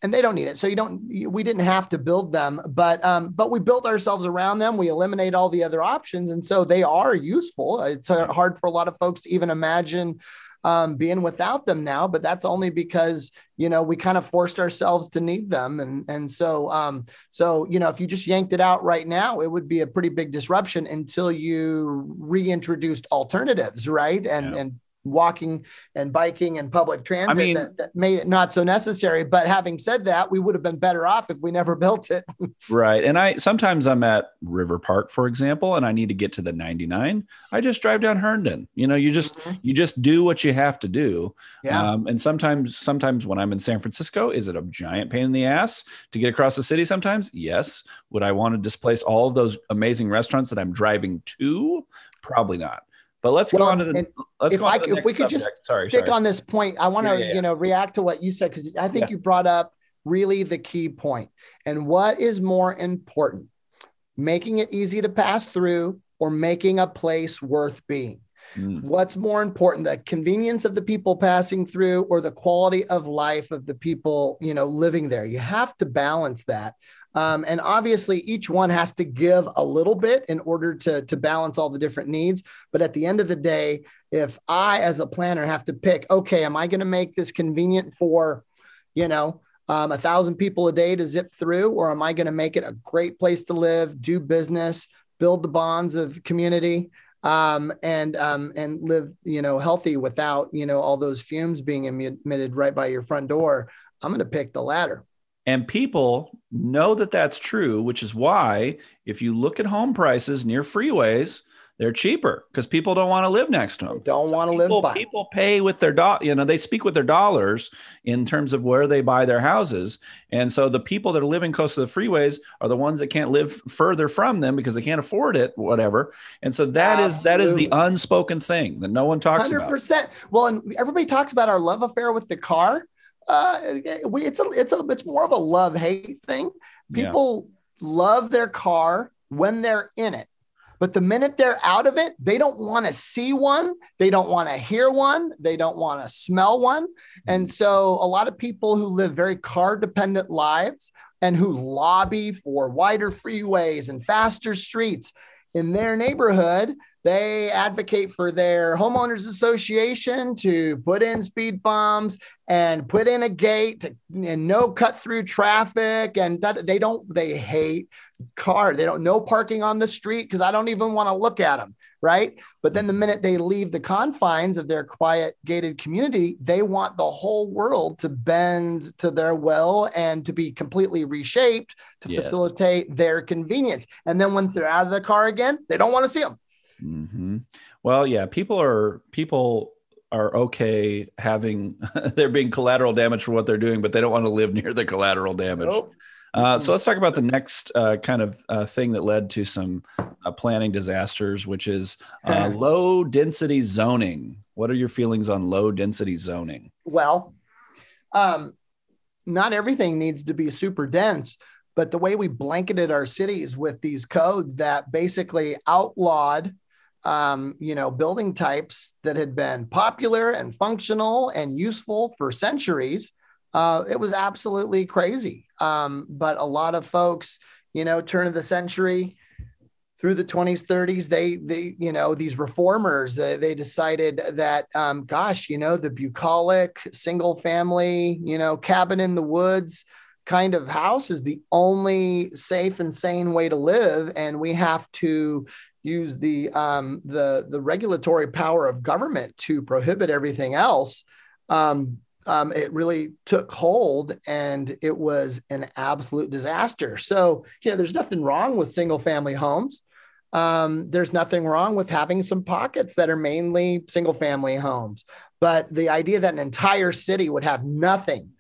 and they don't need it. So you don't. We didn't have to build them, but um, but we built ourselves around them. We eliminate all the other options, and so they are useful. It's hard for a lot of folks to even imagine um, being without them now, but that's only because you know we kind of forced ourselves to need them, and and so um, so you know if you just yanked it out right now, it would be a pretty big disruption until you reintroduced alternatives, right? And yeah. and walking and biking and public transit I mean, that, that, made it not so necessary. But having said that, we would have been better off if we never built it. (laughs) right. And I sometimes I'm at River Park, for example, and I need to get to the 99. I just drive down Herndon. You know, you just mm-hmm. you just do what you have to do. Yeah. Um, and sometimes sometimes when I'm in San Francisco, is it a giant pain in the ass to get across the city? Sometimes, yes. Would I want to displace all of those amazing restaurants that I'm driving to? Probably not. But let's well, go on to the. Let's go on I, to the if we could subject. just sorry, stick sorry. on this point, I want to yeah, yeah, you know react to what you said because I think you brought up really the key point. And what is more important, making it easy to pass through or making a place worth being? Mm. What's more important, the convenience of the people passing through or the quality of life of the people, you know, living there? You have to balance that. Um, and obviously, each one has to give a little bit in order to, to balance all the different needs. But at the end of the day, if I, as a planner, have to pick, okay, am I going to make this convenient for, you know, um, a thousand people a day to zip through, or am I going to make it a great place to live, do business, build the bonds of community, um, and um, and live, you know, healthy without, you know, all those fumes being emitted right by your front door? I'm going to pick the latter. And people know that that's true, which is why if you look at home prices near freeways, they're cheaper because people don't want to live next to them. They don't so want to live by. People pay with their do- you know, they speak with their dollars in terms of where they buy their houses. And so the people that are living close to the freeways are the ones that can't live further from them because they can't afford it, whatever. And so that Absolutely. is that is the unspoken thing that no one talks 100%. about. 100%. Well, and everybody talks about our love affair with the car uh, we, it's a it's a it's more of a love hate thing. People yeah. love their car when they're in it. But the minute they're out of it, they don't want to see one. They don't want to hear one. They don't want to smell one. And so, a lot of people who live very car dependent lives and who lobby for wider freeways and faster streets in their neighborhood they advocate for their homeowners association to put in speed bumps and put in a gate to, and no cut through traffic. And they don't, they hate car. They don't no parking on the street because I don't even want to look at them. Right. But then the mm-hmm. minute they leave the confines of their quiet gated community, they want the whole world to bend to their will and to be completely reshaped to yes. facilitate their convenience. And then when they're out of the car again, they don't want to see them. Mm-hmm. Well, yeah, people are people are okay having (laughs) they're being collateral damage for what they're doing, but they don't want to live near the collateral damage. Nope. Uh, so let's talk about the next uh, kind of uh, thing that led to some uh, planning disasters, which is uh, (laughs) low density zoning. What are your feelings on low density zoning? Well, um, not everything needs to be super dense, but the way we blanketed our cities with these codes that basically outlawed um, you know, building types that had been popular and functional and useful for centuries. Uh, it was absolutely crazy. Um, but a lot of folks, you know, turn of the century through the 20s, 30s, they, they, you know, these reformers, uh, they decided that, um, gosh, you know, the bucolic single family, you know, cabin in the woods kind of house is the only safe and sane way to live. And we have to use the um, the the regulatory power of government to prohibit everything else, um, um, it really took hold, and it was an absolute disaster. So you know, there's nothing wrong with single family homes. Um, there's nothing wrong with having some pockets that are mainly single family homes. But the idea that an entire city would have nothing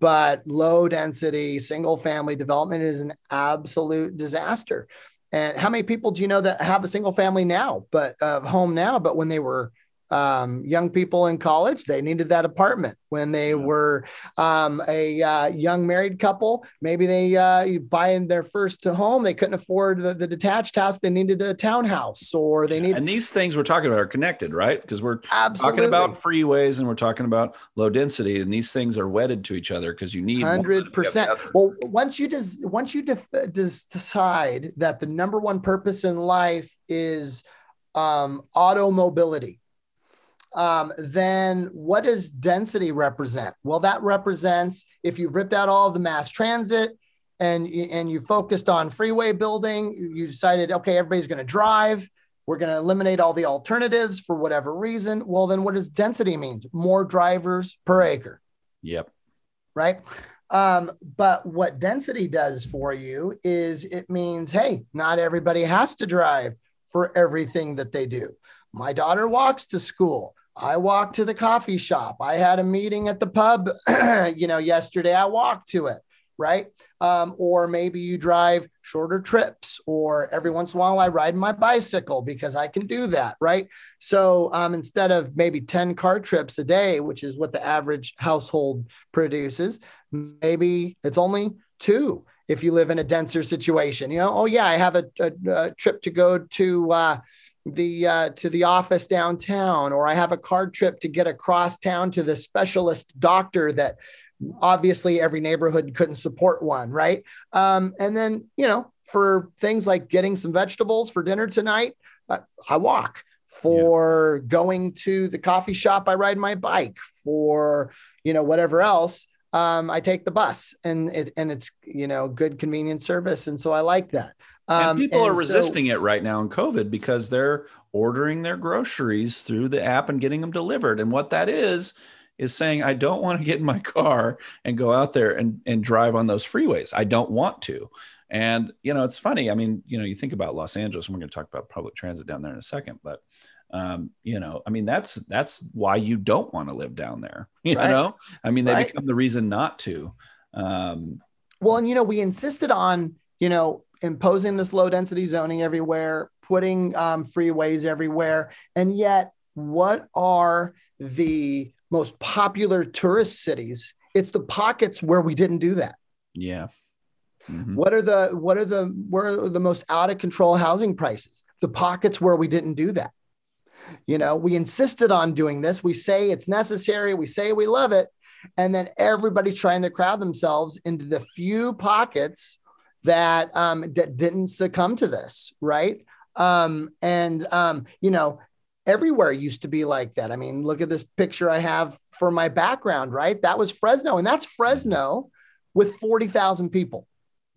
but low density single family development is an absolute disaster. And how many people do you know that have a single family now, but uh, home now, but when they were um, young people in college, they needed that apartment. When they were um, a uh, young married couple, maybe they uh, buying their first home, they couldn't afford the, the, detached house, they needed a townhouse, or they need. And these things we're talking about are connected, right? Because we're Absolutely. talking about freeways and we're talking about low density, and these things are wedded to each other because you need hundred percent. Well, once you des- once you def- des- decide that the number one purpose in life is um, auto mobility um, then what does density represent? Well, that represents if you've ripped out all of the mass transit and, and you focused on freeway building, you decided, okay, everybody's going to drive. We're going to eliminate all the alternatives for whatever reason. Well, then what does density mean? More drivers per acre. Yep. Right. Um, but what density does for you is it means, hey, not everybody has to drive for everything that they do. My daughter walks to school. I walked to the coffee shop. I had a meeting at the pub, (clears throat) you know, yesterday. I walked to it, right? Um, or maybe you drive shorter trips, or every once in a while I ride my bicycle because I can do that, right? So um, instead of maybe 10 car trips a day, which is what the average household produces, maybe it's only two if you live in a denser situation. You know, oh, yeah, I have a, a, a trip to go to, uh, the uh, to the office downtown or i have a card trip to get across town to the specialist doctor that obviously every neighborhood couldn't support one right? Um, and then you know for things like getting some vegetables for dinner tonight uh, i walk. For yeah. going to the coffee shop i ride my bike. For you know whatever else um, i take the bus and it, and it's you know good convenient service and so i like that um, and people and are resisting so, it right now in COVID because they're ordering their groceries through the app and getting them delivered. And what that is, is saying, I don't want to get in my (laughs) car and go out there and, and drive on those freeways. I don't want to. And, you know, it's funny. I mean, you know, you think about Los Angeles, and we're going to talk about public transit down there in a second, but, um, you know, I mean, that's, that's why you don't want to live down there. (laughs) You right. know, I mean, they right. become the reason not to. Um, well, and, you know, we insisted on, you know, imposing this low density zoning everywhere, putting um, freeways everywhere. And yet, what are the most popular tourist cities? It's the pockets where we didn't do that. Yeah. Mm-hmm. What are the what are the where are the most out of control housing prices? The pockets where we didn't do that. You know, we insisted on doing this. We say it's necessary. We say we love it, and then everybody's trying to crowd themselves into the few pockets that um, that didn't succumb to this, right? Um, and um, you know, everywhere used to be like that. I mean, look at this picture I have for my background, right? That was Fresno, and that's Fresno with 40,000 people.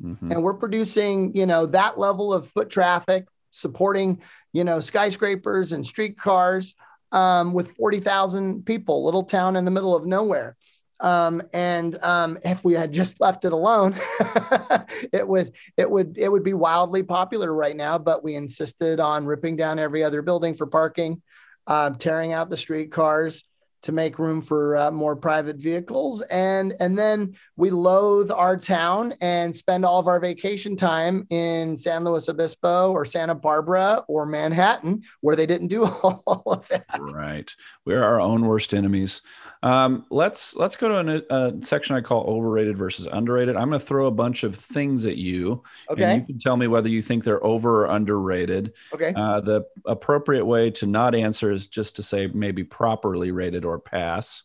Mm-hmm. And we're producing, you know, that level of foot traffic, supporting, you know, skyscrapers and streetcars um, with 40,000 people, little town in the middle of nowhere. Um, and um, if we had just left it alone, (laughs) it would it would it would be wildly popular right now. But we insisted on ripping down every other building for parking, uh, tearing out the streetcars, to make room for uh, more private vehicles. And and then we loathe our town and spend all of our vacation time in San Luis Obispo or Santa Barbara or Manhattan where they didn't do (laughs) all of that right. We're our own worst enemies. Um, let's let's go to a, a, section I call overrated versus underrated. I'm going to throw a bunch of things at you okay. and you can tell me whether you think they're over or underrated. Okay. Uh, the appropriate way to not answer is just to say maybe properly rated or pass.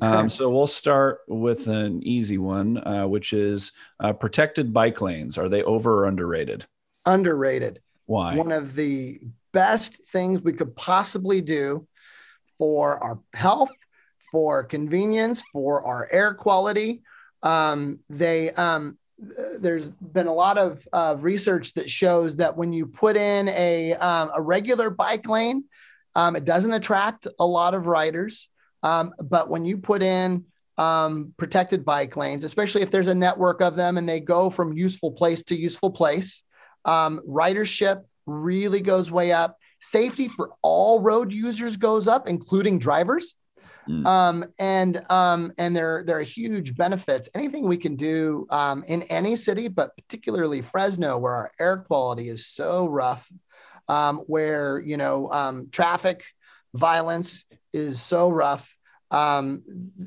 Um, so we'll start with an easy one, uh, which is uh, protected bike lanes. Are they over or underrated? Underrated. Why? One of the best things we could possibly do for our health, for convenience, for our air quality. Um, they um, there's been a lot of uh, research that shows that when you put in a um, a regular bike lane, um, it doesn't attract a lot of riders. Um, but when you put in um, protected bike lanes, especially if there's a network of them and they go from useful place to useful place, um, ridership really goes way up. Safety for all road users goes up, including drivers. Mm. Um, and um, and there there are huge benefits. Anything we can do um, in any city, but particularly Fresno, where our air quality is so rough, um, where you know um, traffic violence is so rough. Um,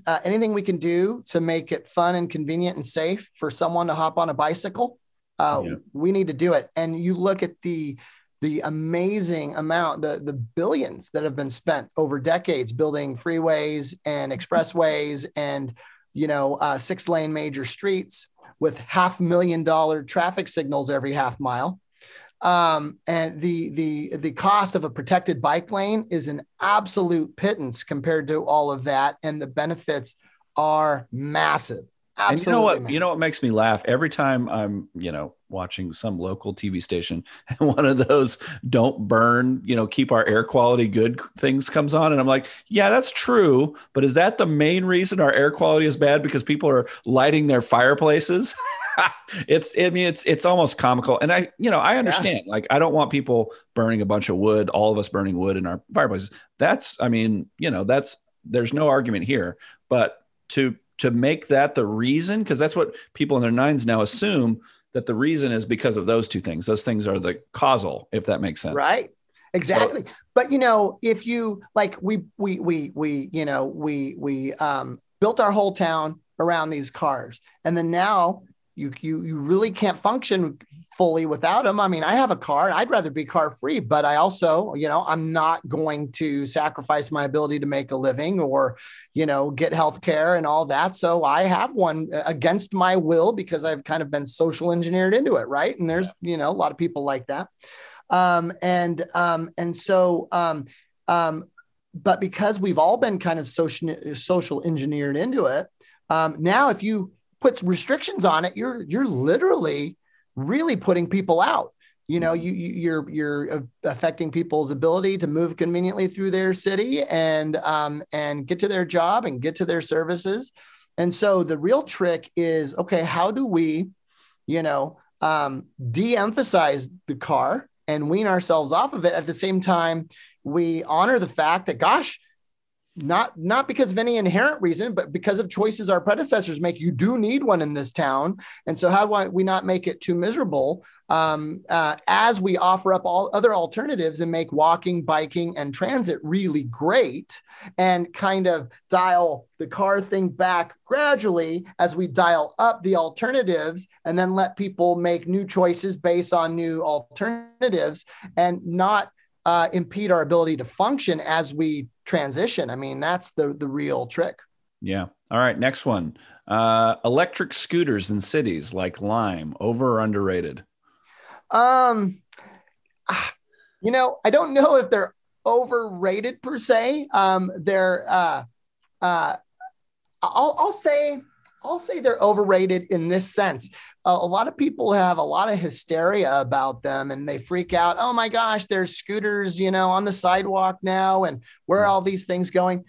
uh, anything we can do to make it fun and convenient and safe for someone to hop on a bicycle, uh, yeah. we need to do it. And you look at the the amazing amount, the the billions that have been spent over decades building freeways and expressways and you know uh, six lane major streets with half million dollar traffic signals every half mile um, and the the the cost of a protected bike lane is an absolute pittance compared to all of that, and the benefits are massive. Absolutely and you know what? Massive. You know what makes me laugh every time I'm, you know, watching some local TV station (laughs) and one of those "don't burn," you know, keep our air quality good things comes on, and I'm like, yeah, that's true, but is that the main reason our air quality is bad because people are lighting their fireplaces? (laughs) (laughs) it's I mean it's it's almost comical. And I, you know, I understand. Yeah. Like I don't want people burning a bunch of wood, all of us burning wood in our fireplaces. That's I mean, you know, that's there's no argument here. But to to make that the reason, because that's what people in their nines now assume that the reason is because of those two things. Those things are the causal, if that makes sense. Right. Exactly. So, but you know, if you like we we we we you know, we we um built our whole town around these cars. And then now you you you really can't function fully without them. I mean, I have a car. I'd rather be car free, but I also, you know, I'm not going to sacrifice my ability to make a living or, you know, get health care and all that. So I have one against my will because I've kind of been social engineered into it, right? And there's, you know, a lot of people like that. Um, and um, and so um, um, but because we've all been kind of social social engineered into it, um, now if you puts restrictions on it, you're you're literally really putting people out. You know, you, you're you're affecting people's ability to move conveniently through their city and um, and get to their job and get to their services. And so the real trick is okay, how do we, you know, um, de-emphasize the car and wean ourselves off of it at the same time we honor the fact that gosh not not because of any inherent reason, but because of choices our predecessors make. You do need one in this town, and so how do we not make it too miserable um, uh, as we offer up all other alternatives and make walking, biking, and transit really great, and kind of dial the car thing back gradually as we dial up the alternatives, and then let people make new choices based on new alternatives, and not uh, impede our ability to function as we transition. I mean, that's the the real trick. Yeah. All right. Next one. Uh, electric scooters in cities like Lime, over or underrated? Um, ah, you know, I don't know if they're overrated per se. Um, they're uh, uh, I'll I'll say I'll say they're overrated in this sense. Uh, a lot of people have a lot of hysteria about them and they freak out. Oh my gosh, there's scooters, you know, on the sidewalk now. And where are all these things going?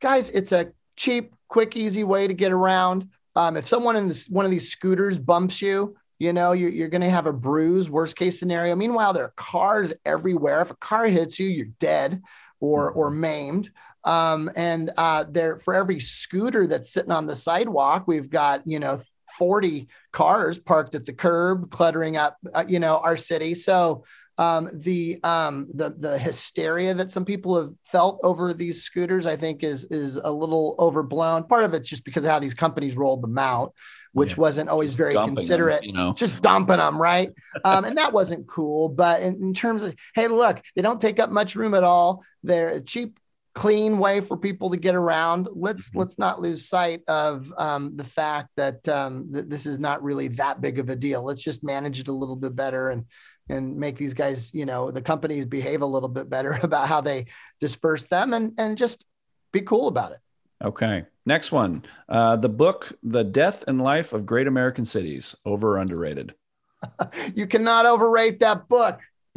Guys, it's a cheap, quick, easy way to get around. Um, if someone in this, one of these scooters bumps you, you know, you're, you're going to have a bruise, worst case scenario. Meanwhile, there are cars everywhere. If a car hits you, you're dead or, or maimed. Um, and uh, there, for every scooter that's sitting on the sidewalk, we've got you know 40 cars parked at the curb, cluttering up uh, you know our city. So um, the um, the the hysteria that some people have felt over these scooters, I think, is is a little overblown. Part of it's just because of how these companies rolled them out, which yeah. wasn't always very considerate. Them, you know, just dumping them, right? um, and that wasn't cool. But in, in, terms of, hey, look, they don't take up much room at all. They're cheap clean way for people to get around. Let's mm-hmm. let's not lose sight of um, the fact that um, that this is not really that big of a deal. Let's just manage it a little bit better and and make these guys, you know, the companies behave a little bit better (laughs) about how they disperse them and and just be cool about it. Okay. Next one. Uh, the book, The Death and Life of Great American Cities, over underrated? (laughs) you cannot overrate that book. (laughs)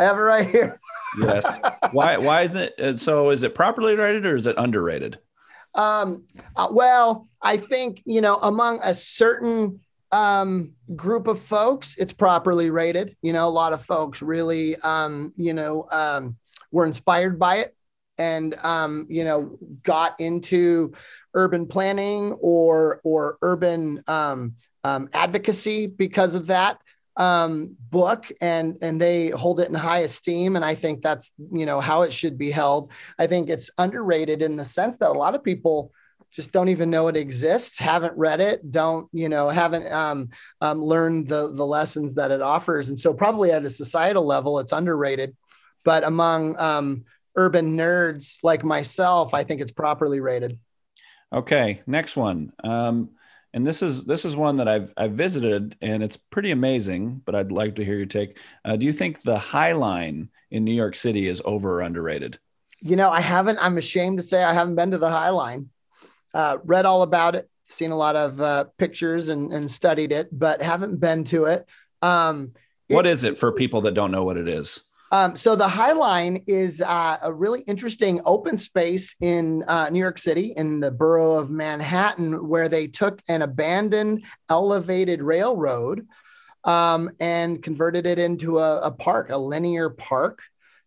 I have it, I have it right here yes. Why? Why isn't it? Uh, so, is it properly rated or is it underrated? Um, uh, well, I think you know among a certain um, group of folks, it's properly rated. You know, a lot of folks really, um, you know, um, were inspired by it, and um, you know, got into urban planning or or urban um, um, advocacy because of that um, book and and they hold it in high esteem. And i think that's you know how it should be held. I think it's underrated in the sense that a lot of people just don't even know it exists haven't read it don't you know haven't um, um, learned the the lessons that it offers. And so probably at a societal level it's underrated. But among um, urban nerds like myself i think it's properly rated. Okay next one. Um, and this is this is one that I've I've visited and it's pretty amazing. But I'd like to hear your take. Uh, do you think the High Line in New York City is over or underrated? You know, I haven't. I'm ashamed to say I haven't been to the High Line. Uh, read all about it, seen a lot of uh, pictures and, and studied it, but haven't been to it. Um, what is it for people that don't know what it is? Um, so the High Line is uh, a really interesting open space in uh, New York City, in the borough of Manhattan, where they took an abandoned elevated railroad um, and converted it into a, a, park, a linear park,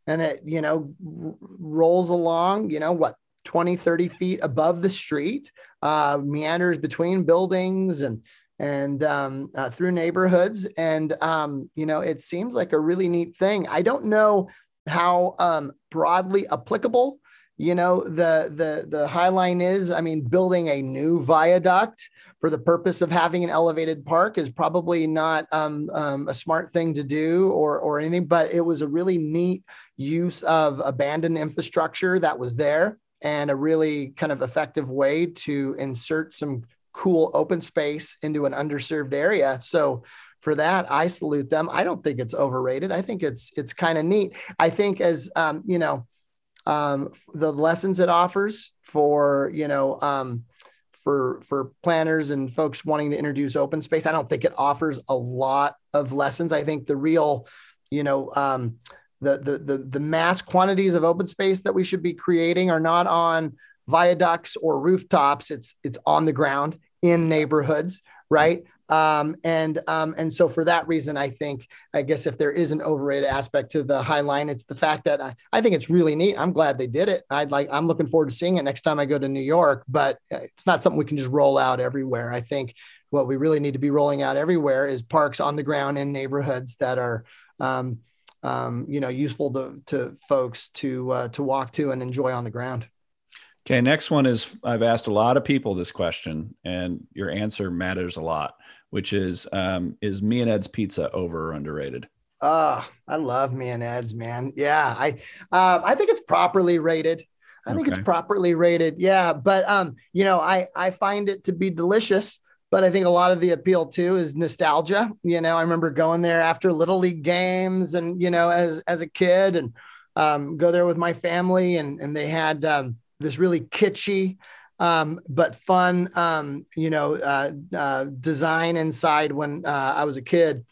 and it you know r- rolls along, you know what, 20, 30 feet above the street, uh, meanders between buildings and and um, uh, through neighborhoods. And, um, you know, it seems like a really neat thing. I don't know how um, broadly applicable, you know, the, the, the High Line is. I mean, building a new viaduct for the purpose of having an elevated park is probably not um, um, a smart thing to do or, or anything, but it was a really neat use of abandoned infrastructure that was there and a really kind of effective way to insert some cool open space into an underserved area. So for that, I salute them. I don't think it's overrated. I think it's it's kind of neat. I think as um, you know, um, the lessons it offers for you know um, for for planners and folks wanting to introduce open space. I don't think it offers a lot of lessons. I think the real, you know, um, the, the the the mass quantities of open space that we should be creating are not on viaducts or rooftops. It's it's on the ground in neighborhoods, right? Um, and um, and so for that reason, I think I guess if there is an overrated aspect to the High Line, it's the fact that I, I think it's really neat. I'm glad they did it. I'd like I'm looking forward to seeing it next time I go to New York. But it's not something we can just roll out everywhere. I think what we really need to be rolling out everywhere is parks on the ground in neighborhoods that are um, um, you know useful to, to folks to uh, to walk to and enjoy on the ground. Okay, next one is I've asked a lot of people this question, and your answer matters a lot, which is um, is Me-n-Ed's pizza over or underrated? Oh, I love Me-n-Ed's, man. Yeah, I um, I think it's properly rated. I okay. think it's properly rated. Yeah, but um, you know, I I find it to be delicious. But I think a lot of the appeal too is nostalgia. You know, I remember going there after little league games, and you know, as as a kid, and um, go there with my family, and and they had um, this really kitschy um, but fun, um, you know, uh, uh, design inside when uh, I was a kid.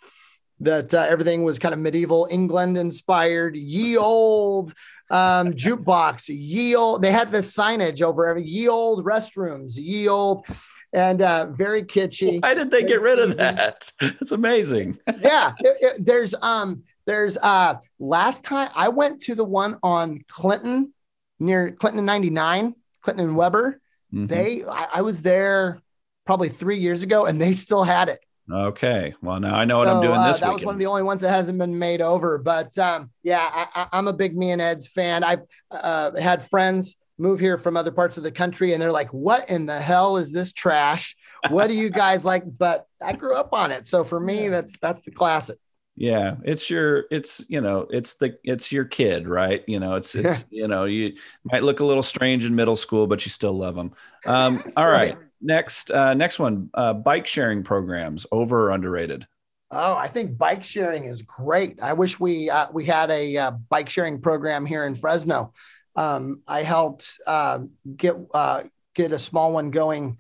That uh, everything was kind of medieval England inspired, ye old um, (laughs) jukebox, ye old. They had this signage over every ye old restrooms, ye old, and uh, very kitschy. Why did they get rid of that? (laughs) It's amazing. (laughs) yeah, it, it, there's um, there's uh, last time I went to the one on Clinton near Clinton and 99, Clinton and Weber. Mm-hmm. They, I, I, was there probably three years ago and they still had it. Okay. Well, now I know what so, I'm doing uh, this That weekend. was one of the only ones that hasn't been made over. But um, yeah, I, am a big Me-n-Ed's fan. I've uh, had friends move here from other parts of the country and they're like, what in the hell is this trash? What do you guys (laughs) like? But I grew up on it. So for me, that's, that's the classic yeah it's your it's you know it's the it's your kid right? You know it's it's you know you might look a little strange in middle school but you still love them um (laughs) all right. next uh next one uh bike sharing programs over or underrated? Oh i think bike sharing is great. I wish we uh, we had a uh, bike sharing program here in fresno. Um i helped uh get uh get a small one going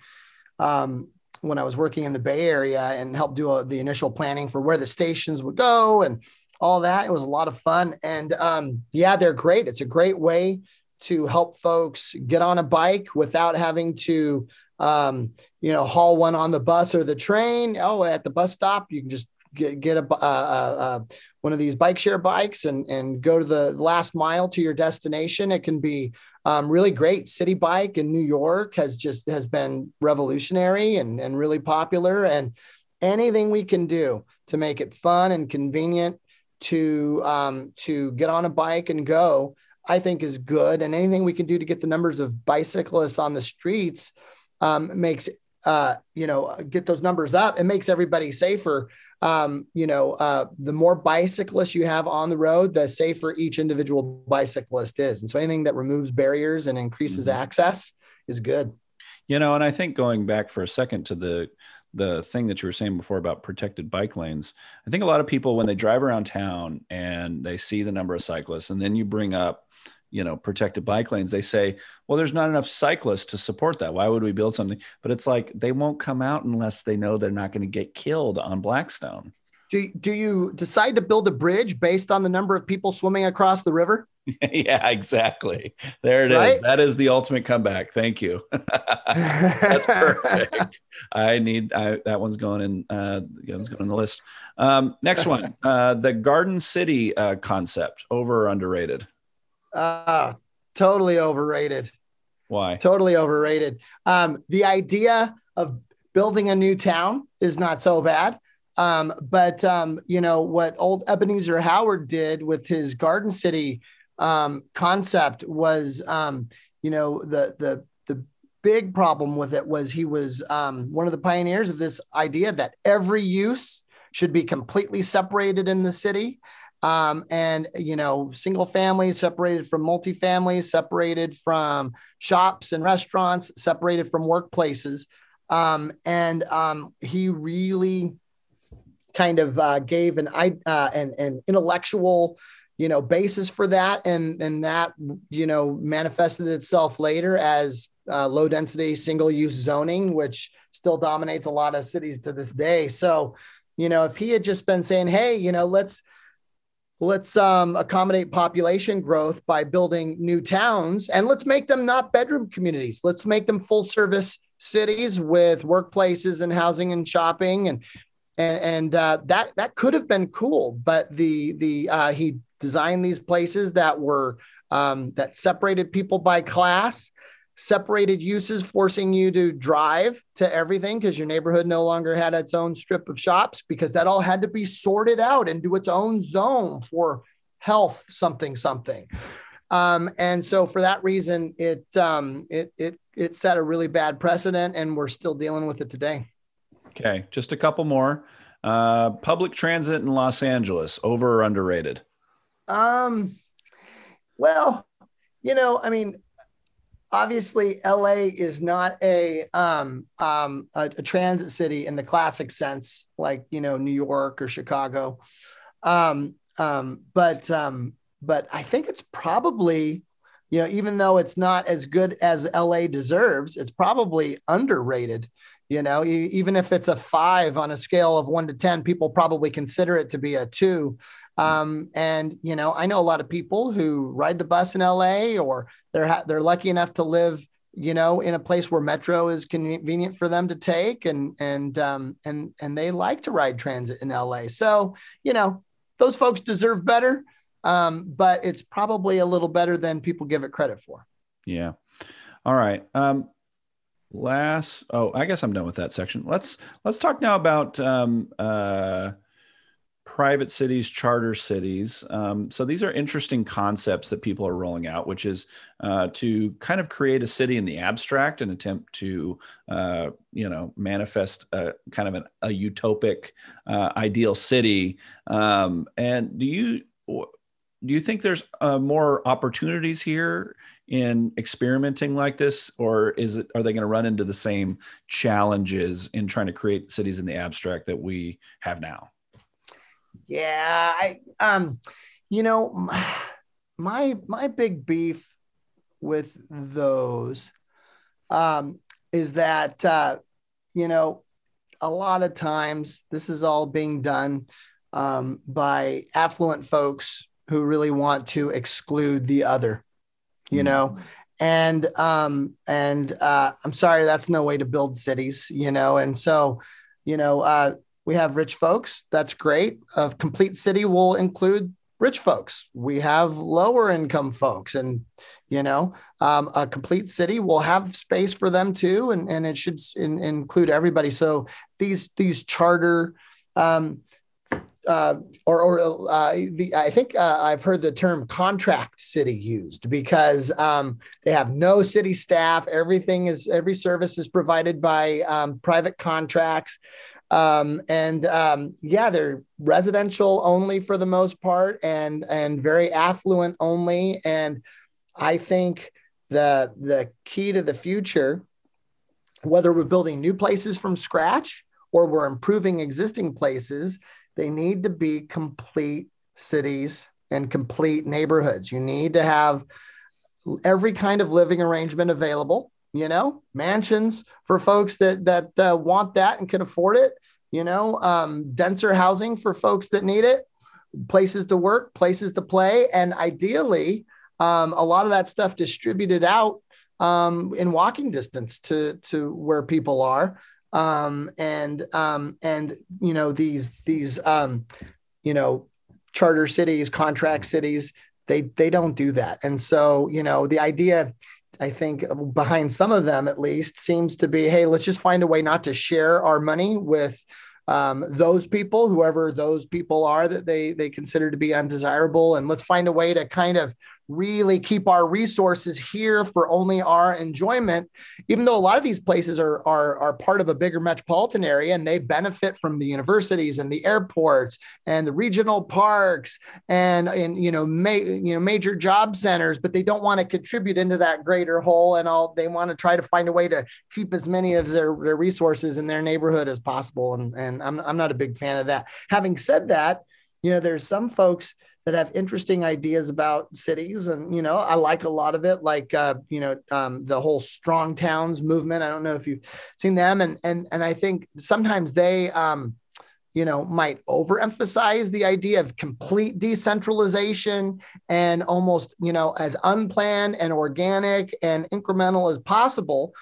um when I was working in the Bay Area and helped do a, the initial planning for where the stations would go and all that. It was a lot of fun. And um, yeah, they're great. It's a great way to help folks get on a bike without having to, um, you know, haul one on the bus or the train. Oh, at the bus stop, you can just get, get a, uh, uh, uh, one of these bike share bikes and, and go to the last mile to your destination. It can be um, really great. Citi Bike in New York has just has been revolutionary and, and really popular. And anything we can do to make it fun and convenient to um, to get on a bike and go, I think is good. And anything we can do to get the numbers of bicyclists on the streets um, makes uh, you know get those numbers up. It makes everybody safer um, you know, uh, the more bicyclists you have on the road, the safer each individual bicyclist is. And so anything that removes barriers and increases mm-hmm. access is good. You know, and I think going back for a second to the the thing that you were saying before about protected bike lanes, I think a lot of people when they drive around town and they see the number of cyclists, and then you bring up you know protected bike lanes they say well there's not enough cyclists to support that. Why would we build something? But it's like they won't come out unless they know they're not going to get killed on blackstone. Do, do you decide to build a bridge based on the number of people swimming across the river? (laughs) Yeah exactly. There it right? is. that is the ultimate comeback. Thank you. (laughs) That's perfect. (laughs) I need I, that one's going in uh that one's going in the list. Um, next one uh, the garden city uh, concept over or underrated uh, totally overrated. Why? Totally overrated. Um, the idea of building a new town is not so bad. Um, but um, you know what old Ebenezer Howard did with his Garden City um, concept was, um, you know, the the the big problem with it was he was um, one of the pioneers of this idea that every use should be completely separated in the city um, and you know single families separated from multifamily separated from shops and restaurants separated from workplaces. Um, and um, he really kind of uh, gave an, uh, an, an intellectual you know basis for that. And and that you know manifested itself later as uh, low density single use zoning which still dominates a lot of cities to this day. So you know if he had just been saying hey you know let's let's um, accommodate population growth by building new towns and let's make them not bedroom communities. Let's make them full service cities with workplaces and housing and shopping and and, and uh, that that could have been cool but the the uh, he designed these places that were um, that separated people by class separated uses forcing you to drive to everything because your neighborhood no longer had its own strip of shops because that all had to be sorted out into its own zone for health something something. Um, and so for that reason it um, it it it set a really bad precedent and we're still dealing with it today. Okay just a couple more. Uh, public transit in los angeles over or underrated? Um well you know i mean obviously LA is not a um, um, a, a, transit city in the classic sense, like you know New York or Chicago. Um, um, but um, but I think it's probably you know even though it's not as good as LA deserves, it's probably underrated. You know, even if it's a five on a scale of one to ten, people probably consider it to be a two. Um, and you know, I know a lot of people who ride the bus in LA, or they're ha- they're lucky enough to live, you know, in a place where metro is convenient for them to take, and and um, and and they like to ride transit in LA. So you know, those folks deserve better, um, but it's probably a little better than people give it credit for. Yeah. All right. Um, last. Oh, I guess I'm done with that section. Let's let's talk now about um, uh, private cities, charter cities. Um, so these are interesting concepts that people are rolling out, which is uh, to kind of create a city in the abstract and attempt to, uh, you know, manifest a, kind of an, a utopic uh, ideal city. Um, and do you do you think there's uh, more opportunities here in experimenting like this, or is it are they going to run into the same challenges in trying to create cities in the abstract that we have now? Yeah, I um, you know, (sighs) my my big beef with those um is that uh, you know, a lot of times this is all being done um, by affluent folks who really want to exclude the other, you mm-hmm. know. And um, and uh, I'm sorry, that's no way to build cities, you know. And so, you know, uh, we have rich folks. That's great. A complete city will include rich folks. We have lower income folks, and you know, um, a complete city will have space for them too, and and it should in, include everybody. So these these charter. Um, uh, or, or uh, the, I think uh, I've heard the term contract city used because um, they have no city staff. Everything is every service is provided by um, private contracts. Um, and um, yeah, they're residential only for the most part, and and very affluent only. And I think the the key to the future, whether we're building new places from scratch or we're improving existing places, they need to be complete cities and complete neighborhoods. You need to have every kind of living arrangement available you know mansions for folks that that uh, want that and can afford it you know um, denser housing for folks that need it places to work places to play and ideally um, a lot of that stuff distributed out um, in walking distance to to where people are. Um, and um, and you know these these um, you know charter cities contract cities they they don't do that. And so you know the idea I think behind some of them at least seems to be, hey, let's just find a way not to share our money with um, those people, whoever those people are that they they consider to be undesirable, and let's find a way to kind of really keep our resources here for only our enjoyment even though a lot of these places are, are, are part of a bigger metropolitan area and they benefit from the universities and the airports and the regional parks and, and you know ma- you know major job centers but they don't want to contribute into that greater whole and all they want to try to find a way to keep as many of their, their resources in their neighborhood as possible. And, and I'm, I'm not a big fan of that. Having said that you know there's some folks that have interesting ideas about cities and you know i like a lot of it like uh, you know um, the whole strong towns movement i don't know if you've seen them and and and i think sometimes they um, you know might overemphasize the idea of complete decentralization and almost you know as unplanned and organic and incremental as possible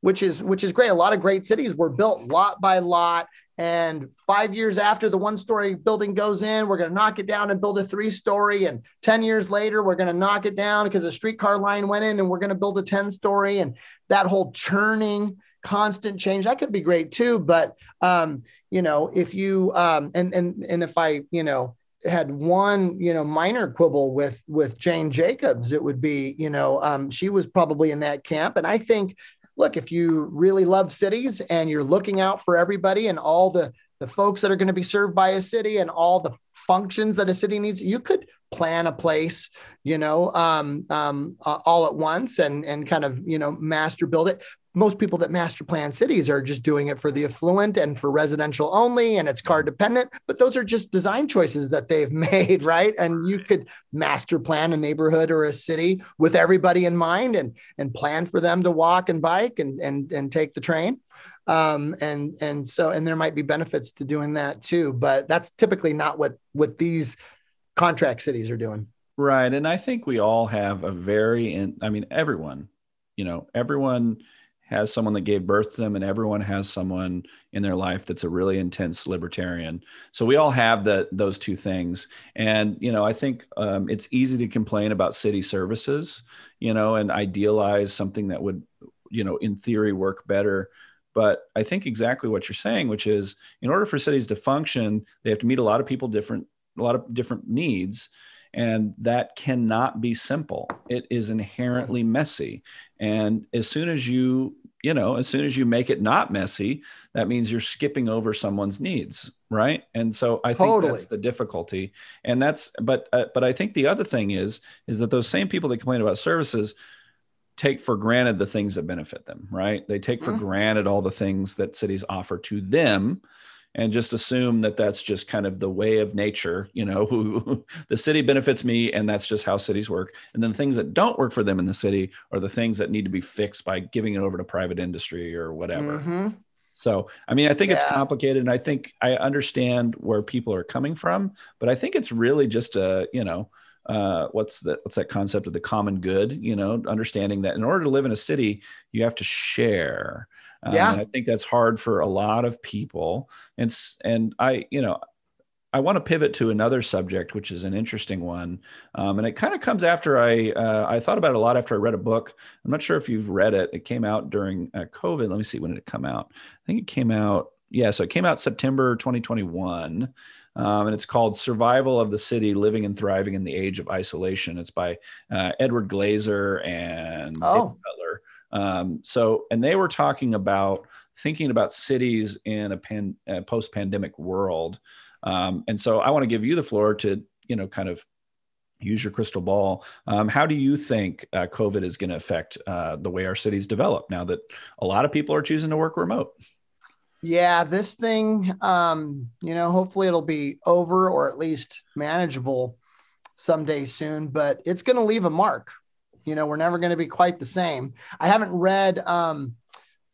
which is which is great. A lot of great cities were built lot by lot. And five years after the one story building goes in, we're going to knock it down and build a three story. And 10 years later, we're going to knock it down because a streetcar line went in and we're going to build a 10 story. And that whole churning, constant change, that could be great too. But, um, you know, if you, um, and, and, and if I, you know, had one you know minor quibble with with jane jacobs it would be you know um, she was probably in that camp and i think look, if you really love cities and you're looking out for everybody and all the, the folks that are going to be served by a city and all the functions that a city needs, you could plan a place, you know, um, um, uh, all at once and and kind of you know master build it most people that master plan cities are just doing it for the affluent and for residential only and it's car dependent but those are just design choices that they've (laughs) made right? And you could master plan a neighborhood or a city with everybody in mind and and plan for them to walk and bike and and and take the train. Um, and and so and there might be benefits to doing that too but that's typically not what what these contract cities are doing. Right and i think we all have a very in, i mean everyone you know everyone has someone that gave birth to them and everyone has someone in their life that's a really intense libertarian. So we all have that those two things. And you know i think um, it's easy to complain about city services you know and idealize something that would you know in theory work better. But i think exactly what you're saying which is in order for cities to function they have to meet a lot of people different a lot of different needs and that cannot be simple. It is inherently messy. And as soon as you, you know, as soon as you make it not messy, that means you're skipping over someone's needs, right? And so I think totally. that's the difficulty. And that's, but, uh, but I think the other thing is, is that those same people that complain about services take for granted the things that benefit them, right? They take for mm-hmm. granted all the things that cities offer to them and just assume that that's just kind of the way of nature you know (laughs) who the city benefits me and that's just how cities work and then things that don't work for them in the city are the things that need to be fixed by giving it over to private industry or whatever mm-hmm. so i mean i think yeah. it's complicated and i think i understand where people are coming from but i think it's really just a you know uh, what's that what's that concept of the common good you know understanding that in order to live in a city you have to share um, yeah. I think that's hard for a lot of people. And, and I, you know, I want to pivot to another subject, which is an interesting one, um, and it kind of comes after I uh, I thought about it a lot after I read a book. I'm not sure if you've read it. It came out during uh, COVID. Let me see when did it come out. I think it came out. Yeah, so it came out September 2021, um, and it's called "Survival of the City: Living and Thriving in the Age of Isolation." It's by uh, Edward Glaeser and oh. Cutler. Um, so, and they were talking about thinking about cities in a, pan, a post-pandemic world. Um, and so, I want to give you the floor to, you know, kind of use your crystal ball. Um, how do you think uh, COVID is going to affect uh, the way our cities develop now that a lot of people are choosing to work remote? Yeah, this thing, um, you know, hopefully it'll be over or at least manageable someday soon, but it's going to leave a mark, you know, we're never going to be quite the same. I haven't read um,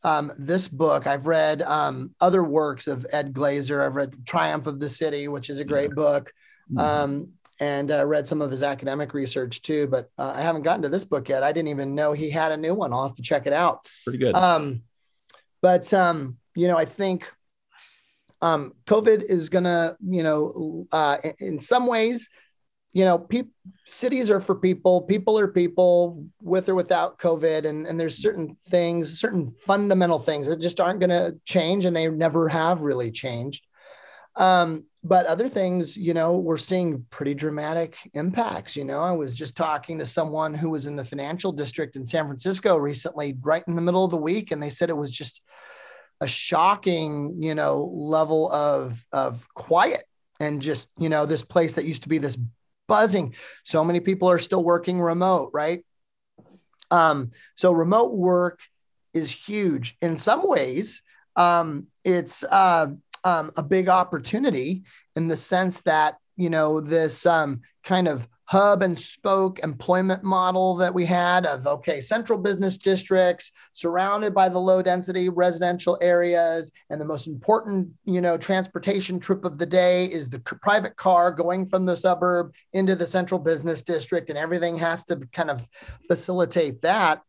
um, this book. I've read um, other works of Ed Glaeser. I've read Triumph of the City, which is a great yeah. book. Mm-hmm. Um, and uh, read some of his academic research too, but uh, I haven't gotten to this book yet. I didn't even know he had a new one. I'll have to check it out. Pretty good. Um, but um, you know, I think um, COVID is gonna, you know, uh, in some ways you know, pe- cities are for people. People are people with or without COVID. And, and there's certain things, certain fundamental things that just aren't going to change and they never have really changed. Um, but other things, you know, we're seeing pretty dramatic impacts. You know, I was just talking to someone who was in the financial district in San Francisco recently, right in the middle of the week, and they said it was just a shocking, you know, level of of quiet and just, you know, this place that used to be this buzzing. So many people are still working remote, right? Um, so remote work is huge. In some ways, um, it's uh, um, a big opportunity in the sense that you know this um, kind of hub and spoke employment model that we had of okay central business districts surrounded by the low density residential areas. And the most important you know transportation trip of the day is the private car going from the suburb into the central business district. And everything has to kind of facilitate that.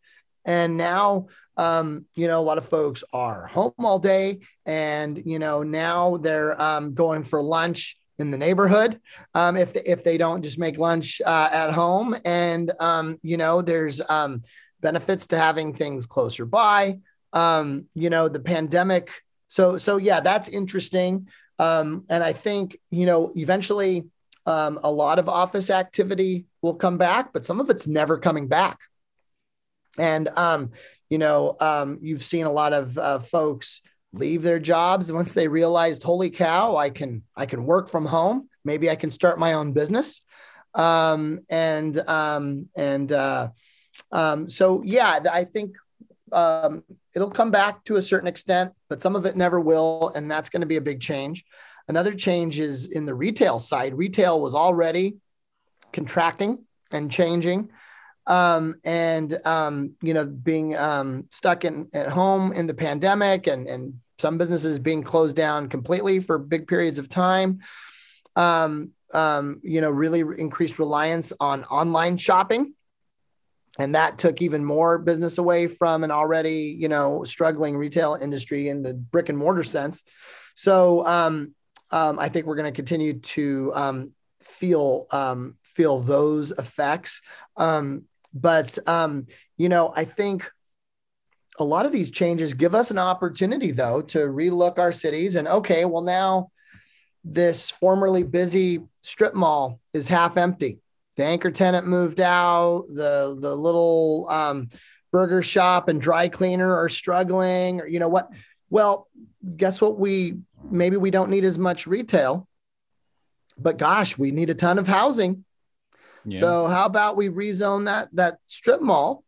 And now um, you know, a lot of folks are home all day. And, you know, now they're um, going for lunch in the neighborhood um, if, if they don't just make lunch uh, at home. And, um, you know, there's um, benefits to having things closer by. Um, you know, the pandemic. So, so yeah, that's interesting. Um, and I think, you know, eventually um, a lot of office activity will come back, but some of it's never coming back. And, you know, you've seen a lot of uh, folks leave their jobs once they realized, holy cow, I can, I can work from home. Maybe I can start my own business. Um, and, um, and, uh, um, so yeah, I think, um, it'll come back to a certain extent, but some of it never will. And that's going to be a big change. Another change is in the retail side. Retail was already contracting and changing. Um, and um, you know, being um, stuck in at home in the pandemic, and and some businesses being closed down completely for big periods of time. Um, um, you know, really increased reliance on online shopping, and that took even more business away from an already you know struggling retail industry in the brick and mortar sense. So um, um, I think we're going to continue to um, feel um, feel those effects. But you know, I think a lot of these changes give us an opportunity, though, to relook our cities. And okay, well now this formerly busy strip mall is half empty. The anchor tenant moved out. The the little um, burger shop and dry cleaner are struggling. Or you know what? Well, guess what? We maybe we don't need as much retail, but gosh, we need a ton of housing. Yeah. So how about we rezone that that strip mall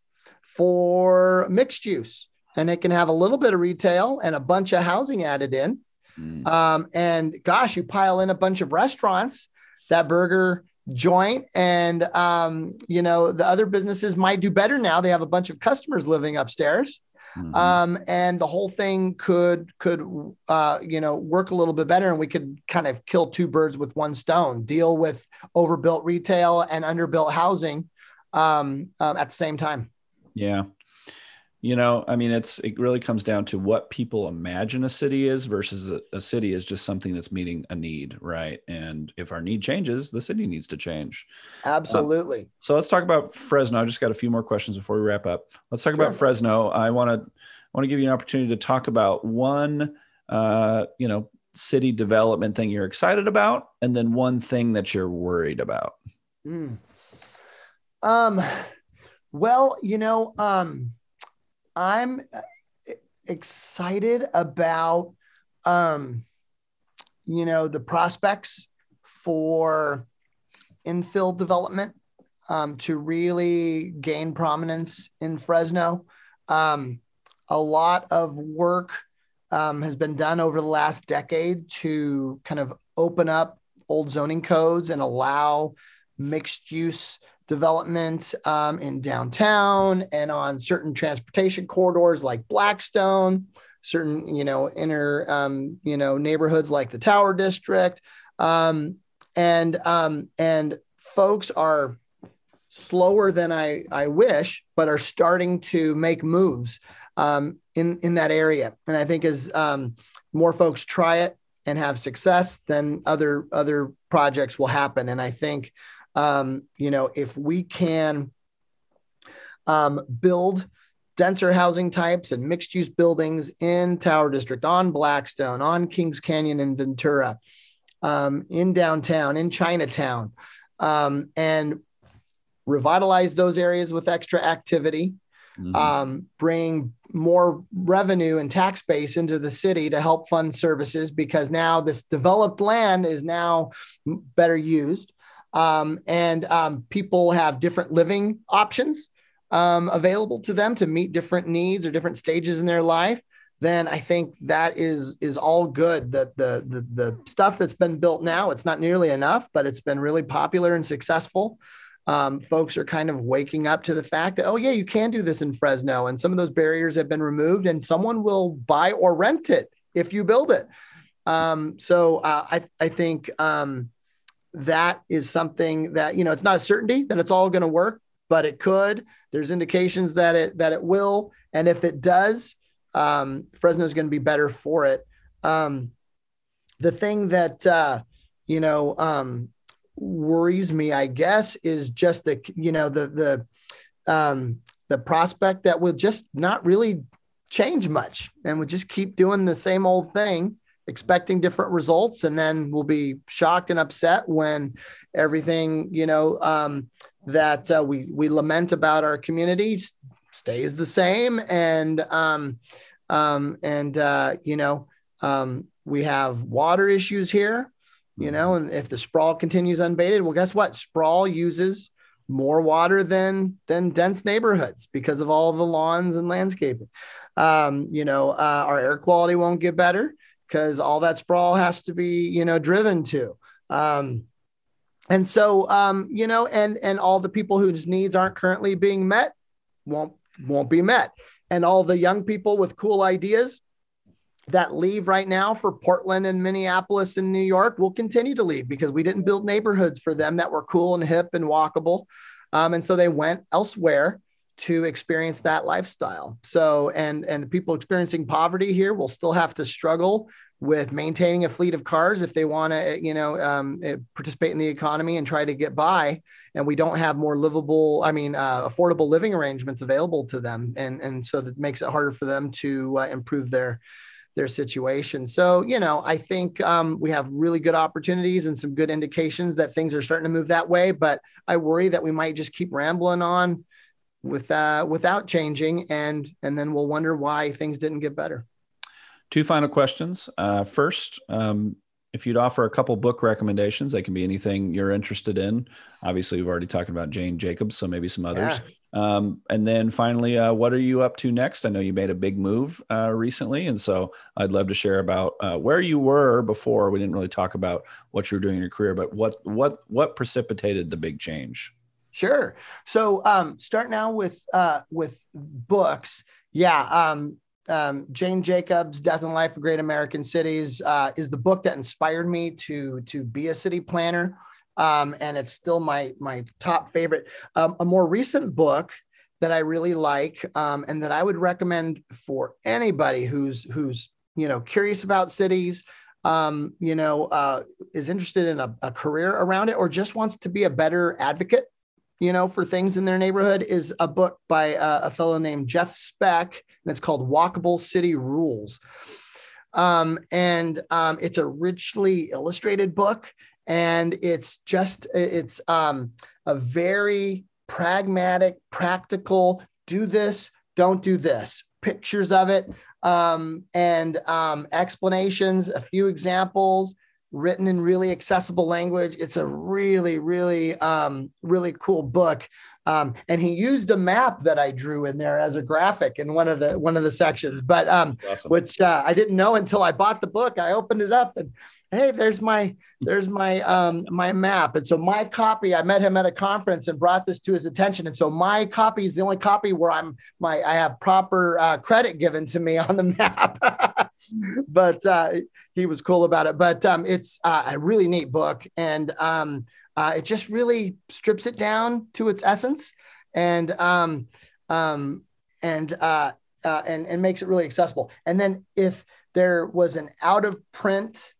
for mixed use, and it can have a little bit of retail and a bunch of housing added in. Mm. Um, and gosh, you pile in a bunch of restaurants, that burger joint, and um, you know the other businesses might do better now. They have a bunch of customers living upstairs. Mm-hmm. Um, and the whole thing could could uh, you know work a little bit better, and we could kind of kill two birds with one stone: deal with overbuilt retail and underbuilt housing um, um, at the same time. Yeah, you know i mean it's it really comes down to what people imagine a city is versus a, a, city is just something that's meeting a need right? And if our need changes the city needs to change. Absolutely. Um, so let's talk about fresno. I just got a few more questions before we wrap up. Let's talk sure. about fresno. I want to want to give you an opportunity to talk about one uh, you know city development thing you're excited about and then one thing that you're worried about. Mm. um well you know um I'm excited about um, you know the prospects for infill development um, to really gain prominence in Fresno. Um, a lot of work um, has been done over the last decade to kind of open up old zoning codes and allow mixed use development um, in downtown and on certain transportation corridors like Blackstone, certain you know inner um, you know neighborhoods like the Tower District, um, and um, and folks are slower than I I wish, but are starting to make moves um, in in that area, and I think as um, more folks try it and have success, then other other projects will happen, and I think um, you know, if we can um, build denser housing types and mixed use buildings in Tower District, on Blackstone, on Kings Canyon and Ventura, um, in downtown, in Chinatown, um, and revitalize those areas with extra activity, mm-hmm. um, bring more revenue and tax base into the city to help fund services because now this developed land is now better used um, and um, people have different living options um, available to them to meet different needs or different stages in their life then I think that is is all good. That the the the stuff that's been built now, it's not nearly enough, but it's been really popular and successful. Um, folks are kind of waking up to the fact that oh yeah, you can do this in Fresno, and some of those barriers have been removed, and someone will buy or rent it if you build it. Um, so uh, I I think um, that is something that you know it's not a certainty that it's all going to work but it could. There's indications that it that it will, and if it does, um, Fresno is going to be better for it. Um, the thing that uh, you know um, worries me, I guess, is just the you know the the um, the prospect that will just not really change much and we'll just keep doing the same old thing expecting different results and then we'll be shocked and upset when everything you know um, that uh, we we lament about our community stays the same. And um, um, and uh, you know um, we have water issues here you know and if the sprawl continues unbaited well guess what? Sprawl uses more water than than dense neighborhoods because of all the lawns and landscaping. Um, you know uh, our air quality won't get better because all that sprawl has to be you know driven to. Um, and so um, you know and and all the people whose needs aren't currently being met won't won't be met. And all the young people with cool ideas that leave right now for Portland and Minneapolis and New York will continue to leave because we didn't build neighborhoods for them that were cool and hip and walkable. Um, and so they went elsewhere to experience that lifestyle. So, and and the people experiencing poverty here will still have to struggle with maintaining a fleet of cars if they want to, you know, um, eh, participate in the economy and try to get by. And we don't have more livable, I mean, uh, affordable living arrangements available to them, and and so that makes it harder for them to uh, improve their their situation. So, you know, I think um, we have really good opportunities and some good indications that things are starting to move that way. But I worry that we might just keep rambling on with uh, without changing, and and then we'll wonder why things didn't get better. Two final questions. Uh, first, um, if you'd offer a couple book recommendations, they can be anything you're interested in. Obviously, we've already talked about Jane Jacobs, so maybe some others. Yeah. Um, and then finally, uh, what are you up to next? I know you made a big move uh, recently, and so I'd love to share about uh, where you were before. We didn't really talk about what you were doing in your career, but what what what precipitated the big change? Sure. So um, start now with uh, with books. Yeah. Um, um, Jane Jacobs' Death and Life of Great American Cities uh, is the book that inspired me to to be a city planner um, and it's still my my top favorite. Um, a more recent book that I really like um, and that I would recommend for anybody who's who's you know curious about cities, um, you know, uh, is interested in a, a career around it, or just wants to be a better advocate you know, for things in their neighborhood is a book by uh, a fellow named Jeff Speck, and it's called Walkable City Rules. Um, and um, it's a richly illustrated book and it's just it's um, a very pragmatic practical do this don't do this pictures of it um, and um, explanations a few examples written in really accessible language it's a really really um, really cool book um, and he used a map that I drew in there as a graphic in one of the one of the sections, but um, awesome. which uh, I didn't know until I bought the book. I opened it up and hey there's my there's my um my map. And so my copy i met him at a conference and brought this to his attention. And so my copy is the only copy where i'm my i have proper uh, credit given to me on the map. (laughs) But uh, he was cool about it. But um it's uh, a really neat book. And um uh, it just really strips it down to its essence and um um and uh, uh and and makes it really accessible. And then if there was an out of print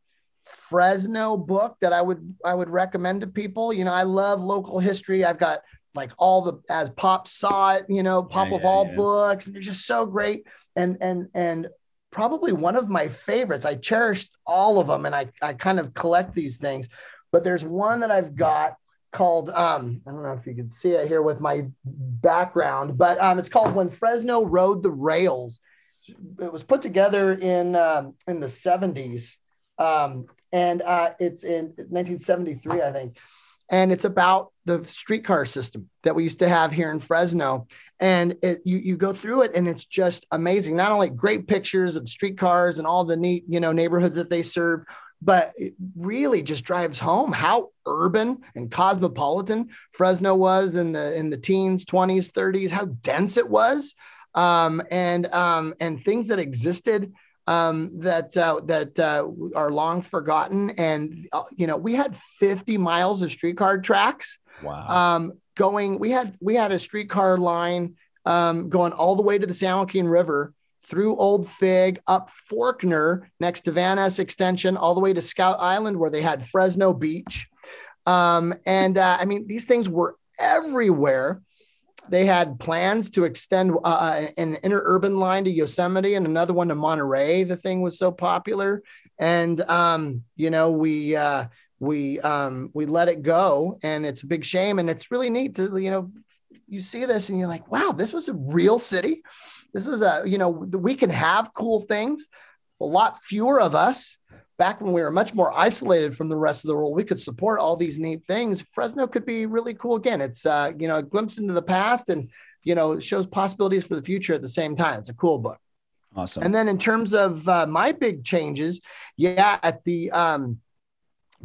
Fresno book that I would I would recommend to people. You know, I love local history. I've got like all the as Pop saw it, you know, Pop yeah, of yeah, all yeah. books, and they're just so great. And and and probably one of my favorites. I cherished all of them, and I I kind of collect these things. But there's one that I've got called um, I don't know if you can see it here with my background, but um, it's called When Fresno Rode the Rails. It was put together in um, in the 70s. Um, and uh, it's in 1973, I think. And it's about the streetcar system that we used to have here in Fresno. And it, you, you go through it and it's just amazing. Not only great pictures of streetcars and all the neat, you know, neighborhoods that they serve, but it really just drives home how urban and cosmopolitan Fresno was in the in the teens, 20s, 30s, how dense it was. Um, and um, and things that existed um, that uh, that uh, are long forgotten. And uh, you know, we had 50 miles of streetcar tracks. Wow. Um, going. We had we had a streetcar line um, going all the way to the San Joaquin River through Old Fig, up Forkner next to Van Ness Extension, all the way to Scout Island where they had Fresno Beach. Um, and uh, I mean, these things were everywhere. They had plans to extend uh, uh an interurban line to Yosemite and another one to Monterey. The thing was so popular, and um, you know we uh, we um, we let it go, and it's a big shame. And it's really neat to you know you see this and you're like, wow, this was a real city. This is a, you know, we can have cool things, a lot fewer of us. Back when we were much more isolated from the rest of the world, we could support all these neat things. Fresno could be really cool again. It's, uh, you know, a glimpse into the past and, you know, shows possibilities for the future at the same time. It's a cool book. Awesome. And then in terms of uh, my big changes, yeah, at the, um,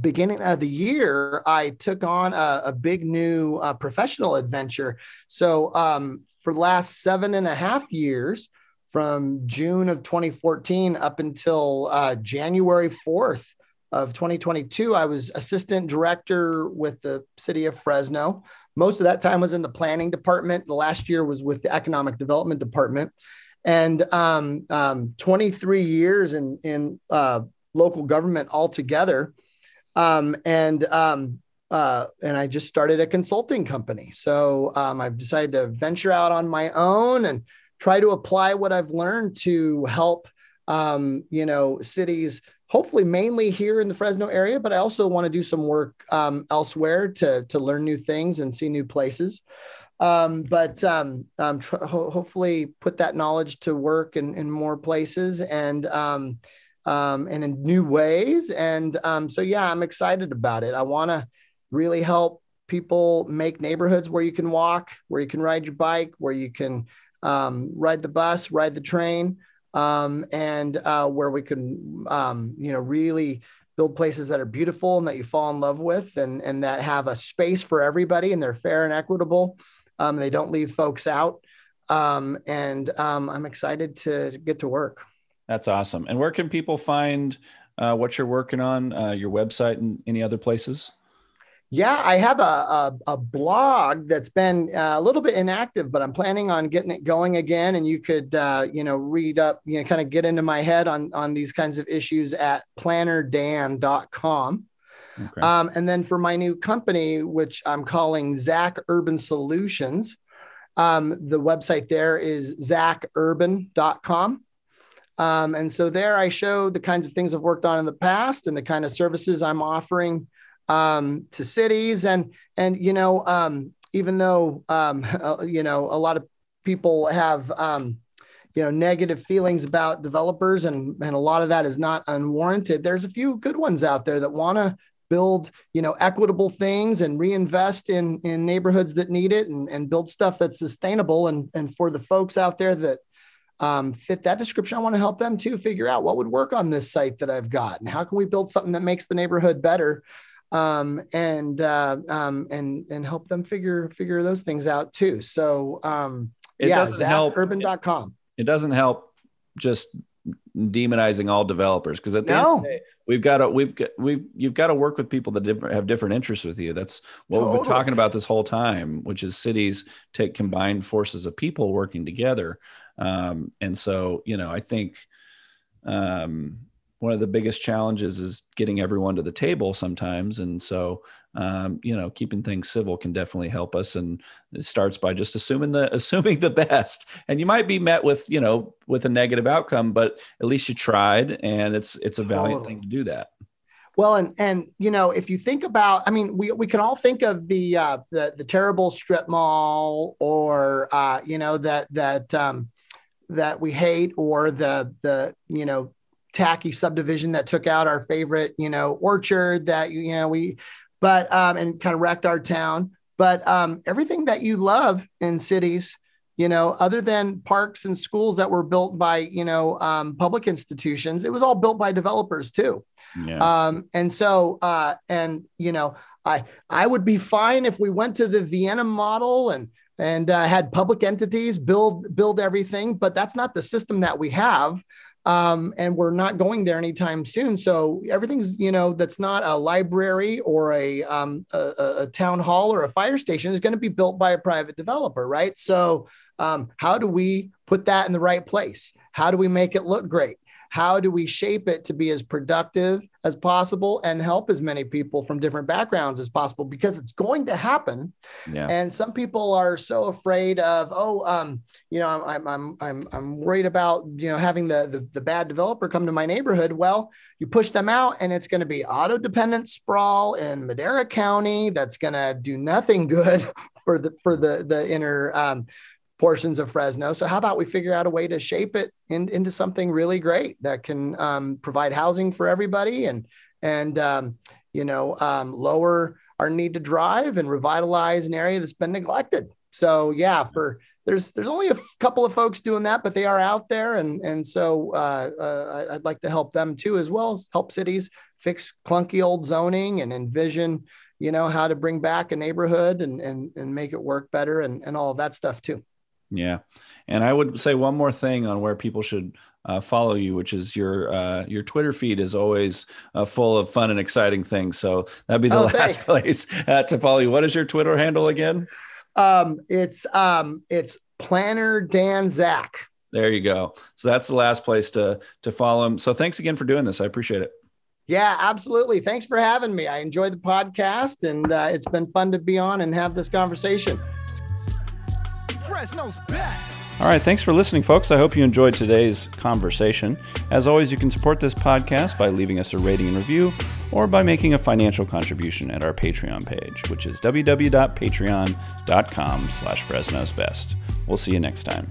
beginning of the year, I took on a, a big new uh, professional adventure. So, um, for the last seven and a half years, from June of 2014 up until uh, January 4th of 2022, I was assistant director with the city of Fresno. Most of that time was in the planning department. The last year was with the economic development department. And um, um, 23 years in, in uh, local government altogether. Um, and um, uh, and I just started a consulting company. So um, I've decided to venture out on my own and try to apply what I've learned to help, um, you know, cities. Hopefully, mainly here in the Fresno area, but I also want to do some work um, elsewhere to to learn new things and see new places. Um, but um, um, tr- ho- hopefully, put that knowledge to work in, in more places and um, um, and in new ways. And um, so, yeah, I'm excited about it. I want to really help people make neighborhoods where you can walk, where you can ride your bike, where you can um, ride the bus, ride the train, um, and uh, where we can, um, you know, really build places that are beautiful and that you fall in love with and, and that have a space for everybody and they're fair and equitable. Um, they don't leave folks out. Um, and I'm excited to get to work. That's awesome. And where can people find uh, what you're working on, uh, your website, and any other places? Yeah, I have a, a, a blog that's been uh, a little bit inactive, but I'm planning on getting it going again. And you could, uh, you know, read up, you know, kind of get into my head on on these kinds of issues at plannerdan.com. Okay. Um, and then for my new company, which I'm calling Zack Urban Solutions, um, the website there is zackurban.com. Um, and so there I show the kinds of things I've worked on in the past and the kind of services I'm offering um, to cities. And, and, you know, um, even though, um, (laughs) uh, you know, a lot of people have, um, you know, negative feelings about developers and, and a lot of that is not unwarranted. There's a few good ones out there that want to build, you know, equitable things and reinvest in, in neighborhoods that need it and, and build stuff that's sustainable. And, and for the folks out there that, um, fit that description. I want to help them too figure out what would work on this site that I've got and how can we build something that makes the neighborhood better um, and uh, um, and and help them figure figure those things out too. So um, it yeah, doesn't help urban.com. It doesn't help just demonizing all developers because at the no. end of the day, we've got to we've got we've you've got to work with people that different, have different interests with you. That's what totally. we've been talking about this whole time, which is cities take combined forces of people working together um, and so, you know, I think um, one of the biggest challenges is getting everyone to the table sometimes. And so, um, you know, keeping things civil can definitely help us. And it starts by just assuming the (laughs) assuming the best. And you might be met with, you know, with a negative outcome, but at least you tried, and it's it's a valiant totally. thing to do that. Well, and and you know, if you think about, I mean, we we can all think of the uh, the the terrible strip mall, or uh, you know that that um, that we hate or the the you know tacky subdivision that took out our favorite you know orchard that you know we but um and kind of wrecked our town. But um everything that you love in cities you know other than parks and schools that were built by you know um, public institutions it was all built by developers too. Yeah. um and so uh and you know i i would be fine if we went to the vienna model and and uh, had public entities build build everything but that's not the system that we have um, and we're not going there anytime soon. So everything's you know that's not a library or a, um, a, a town hall or a fire station is going to be built by a private developer, right? So um, how do we put that in the right place? How do we make it look great? How do we shape it to be as productive as possible and help as many people from different backgrounds as possible? Because it's going to happen. Yeah. and some people are so afraid of oh um, you know I'm, I'm i'm i'm worried about you know having the, the the bad developer come to my neighborhood. Well you push them out and it's going to be auto dependent sprawl in madera county that's going to do nothing (laughs) good for the for the the inner um, portions of Fresno. So how about we figure out a way to shape it in, into something really great that can um, provide housing for everybody and and um, you know um, lower our need to drive and revitalize an area that's been neglected. So yeah, for there's there's only a couple of folks doing that, but they are out there, and and so uh, uh, I'd like to help them too, as well as help cities fix clunky old zoning and envision, you know, how to bring back a neighborhood and and and make it work better and and all that stuff too. Yeah, and I would say one more thing on where people should uh, follow you, which is your uh, your Twitter feed is always uh, full of fun and exciting things. So that'd be the oh, last thanks. (laughs) place uh, to follow you. What is your Twitter handle again? Um, it's um, it's Planner Dan Zack. There you go. So that's the last place to to follow him. So thanks again for doing this. I appreciate it. Yeah, absolutely. Thanks for having me. I enjoyed the podcast, and uh, it's been fun to be on and have this conversation. Fresno's best. All right, thanks for listening, folks. I hope you enjoyed today's conversation. As always, you can support this podcast by leaving us a rating and review or by making a financial contribution at our Patreon page, which is www.patreon.com slash Fresno's Best. We'll see you next time.